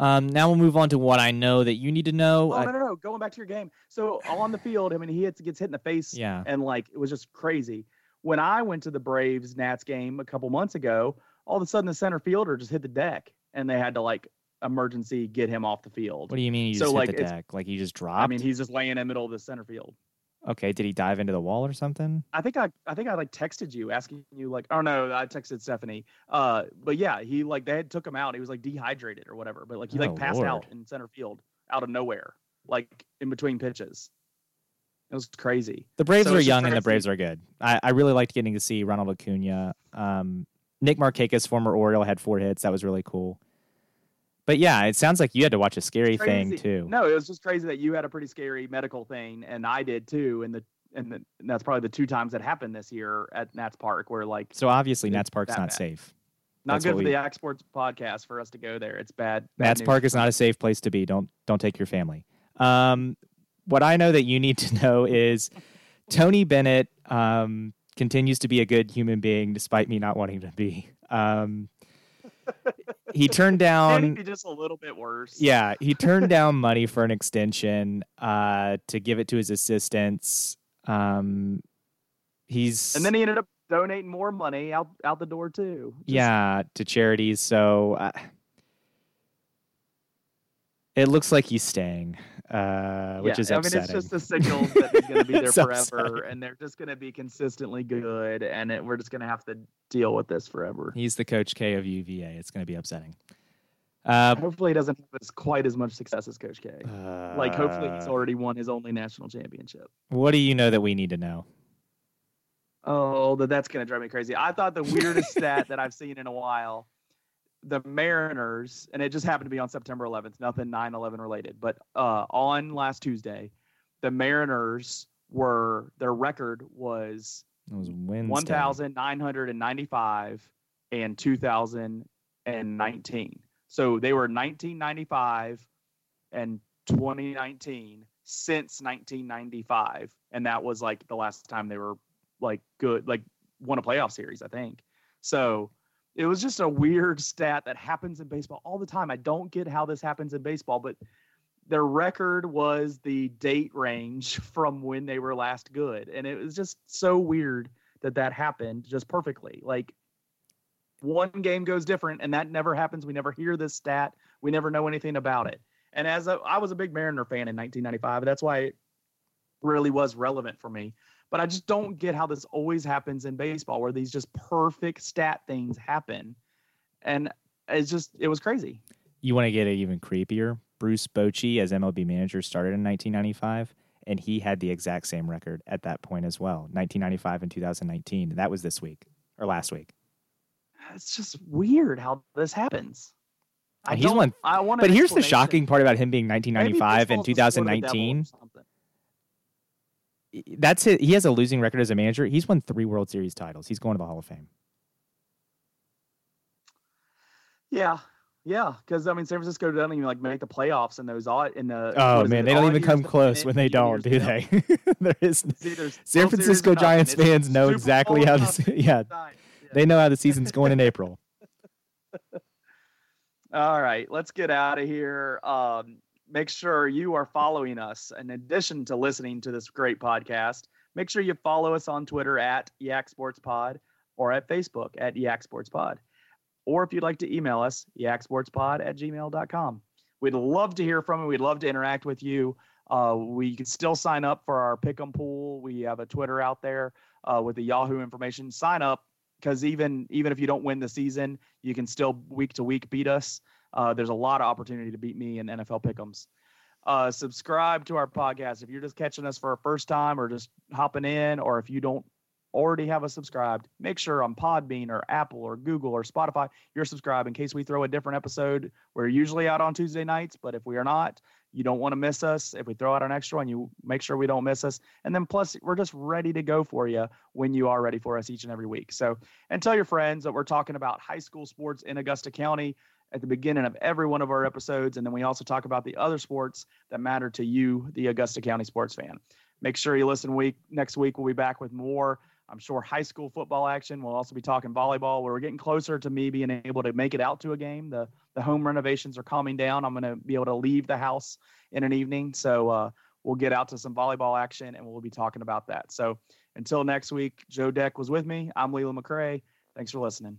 Um, now we'll move on to what I know that you need to know. oh no no no, going back to your game. So on the field, I mean, he hits, gets hit in the face yeah, and like it was just crazy. When I went to the Braves Nats game a couple months ago, all of a sudden the center fielder just hit the deck and they had to like emergency get him off the field. what do you mean? You So, just like, hit the deck? Like he just dropped? I mean, he's just laying in the middle of the center field. Okay. Did he dive into the wall or something? I think I, I think I like texted you asking you like, oh no, I texted Stephanie. Uh, but yeah, he like they had took him out. He was like dehydrated or whatever. But like he like Oh, passed Lord. out in center field out of nowhere, like in between pitches. It was crazy. The Braves So are young and the. Braves are good. I, I really liked getting to see Ronald Acuna. Um, Nick Markakis, former Oriole, had four hits. That was really cool. But yeah, it sounds like you had to watch a scary thing too. No, it was just crazy that you had a pretty scary medical thing, and I did too. And the and, the, and that's probably the two times that happened this year at Nats Park, where like So obviously, Nats Park's not bad. safe. not that's good for we- the Yak Sports podcast for us to go there. It's bad. bad Nats news Park is not a safe place to be. Don't don't take your family. Um, what I know that you need to know is Tony Bennett um, continues to be a good human being despite me not wanting to be. Um, he turned down be just a little bit worse? yeah, he turned down money for an extension uh, to give it to his assistants. Um, he's And then he ended up donating more money out out the door too. Just- yeah to charities. So uh, it looks like he's staying, uh, which yeah, is I mean, it's just a signal that he's going to be there forever, upsetting. and they're just going to be consistently good, and it, we're just going to have to deal with this forever. He's the coach K of UVA. It's going to be upsetting. Uh, Hopefully, he doesn't have as, quite as much success as Coach K. Like, hopefully, he's uh, already won his only national championship. What do you know that we need to know? Oh, that that's going to drive me crazy. I thought the weirdest stat that I've seen in a while. The Mariners, and it just happened to be on September 11th, nothing 9/11 related, but uh, on last Tuesday, the Mariners were their record was It was Wednesday. 1,995 and 2019. So they were 1995 and 2019 since 1995, and that was like the last time they were like good, like won a playoff series, I think. So it was just a weird stat that happens in baseball all the time. I don't get how this happens in baseball, but their record was the date range from when they were last good, and it was just so weird that that happened just perfectly. Like one game goes different, and that never happens. We never hear this stat. We never know anything about it. And as a, I was a big Mariner fan in 1995, that's why it really was relevant for me. But I just don't get how this always happens in baseball, where these just perfect stat things happen, and it's just it was crazy. You want to get it even creepier? Bruce Bochy, as MLB manager, started in 1995, and he had the exact same record at that point as well 1995 and 2019. That was this week or last week. It's just weird how this happens. I he's don't- won- I want. But here's the shocking part about him being 1995 and baseball's the sport of the devil or 2019. That's it. He has a losing record as a manager. He's won three World Series titles. He's going to the Hall of Fame. Yeah, yeah, because I mean, San Francisco doesn't even like make the playoffs in those odd in the. Oh man, it, they don't even come close when they don't, do they? there is either San 12 series or Francisco. Giants fans know Super exactly Bowl how this. Yeah, Yeah. they know how the season's going in April. All right, let's get out of here. Um, make sure you are following us. In addition to listening to this great podcast, make sure you follow us on Twitter at Yak Sports Pod or at Facebook at Yak Sports Pod. Or if you'd like to email us, yaksportspod at gmail.com. We'd love to hear from you. We'd love to interact with you. Uh, we can still sign up for our Pick'em pool. We have a Twitter out there uh, with the Yahoo information. Sign up because even even if you don't win the season, you can still week to week beat us. Uh, there's a lot of opportunity to beat me in NFL pickums. Uh, subscribe to our podcast if you're just catching us for a first time or just hopping in, or if you don't already have us subscribed, make sure on Podbean or Apple or Google or Spotify, you're subscribed in case we throw a different episode. We're usually out on Tuesday nights, but if we are not, you don't want to miss us. If we throw out an extra one, you make sure we don't miss us. And then plus, we're just ready to go for you when you are ready for us each and every week. So, and tell your friends that we're talking about high school sports in Augusta County at the beginning of every one of our episodes. And then we also talk about the other sports that matter to you, the Augusta County sports fan. Make sure you listen week next week. We'll be back with more. I'm sure high school football action. We'll also be talking volleyball. Where we're getting closer to me being able to make it out to a game. The the home renovations are calming down. I'm going to be able to leave the house in an evening, so uh, we'll get out to some volleyball action and we'll be talking about that. So until next week, Joe Deck was with me. I'm Leland McCray. Thanks for listening.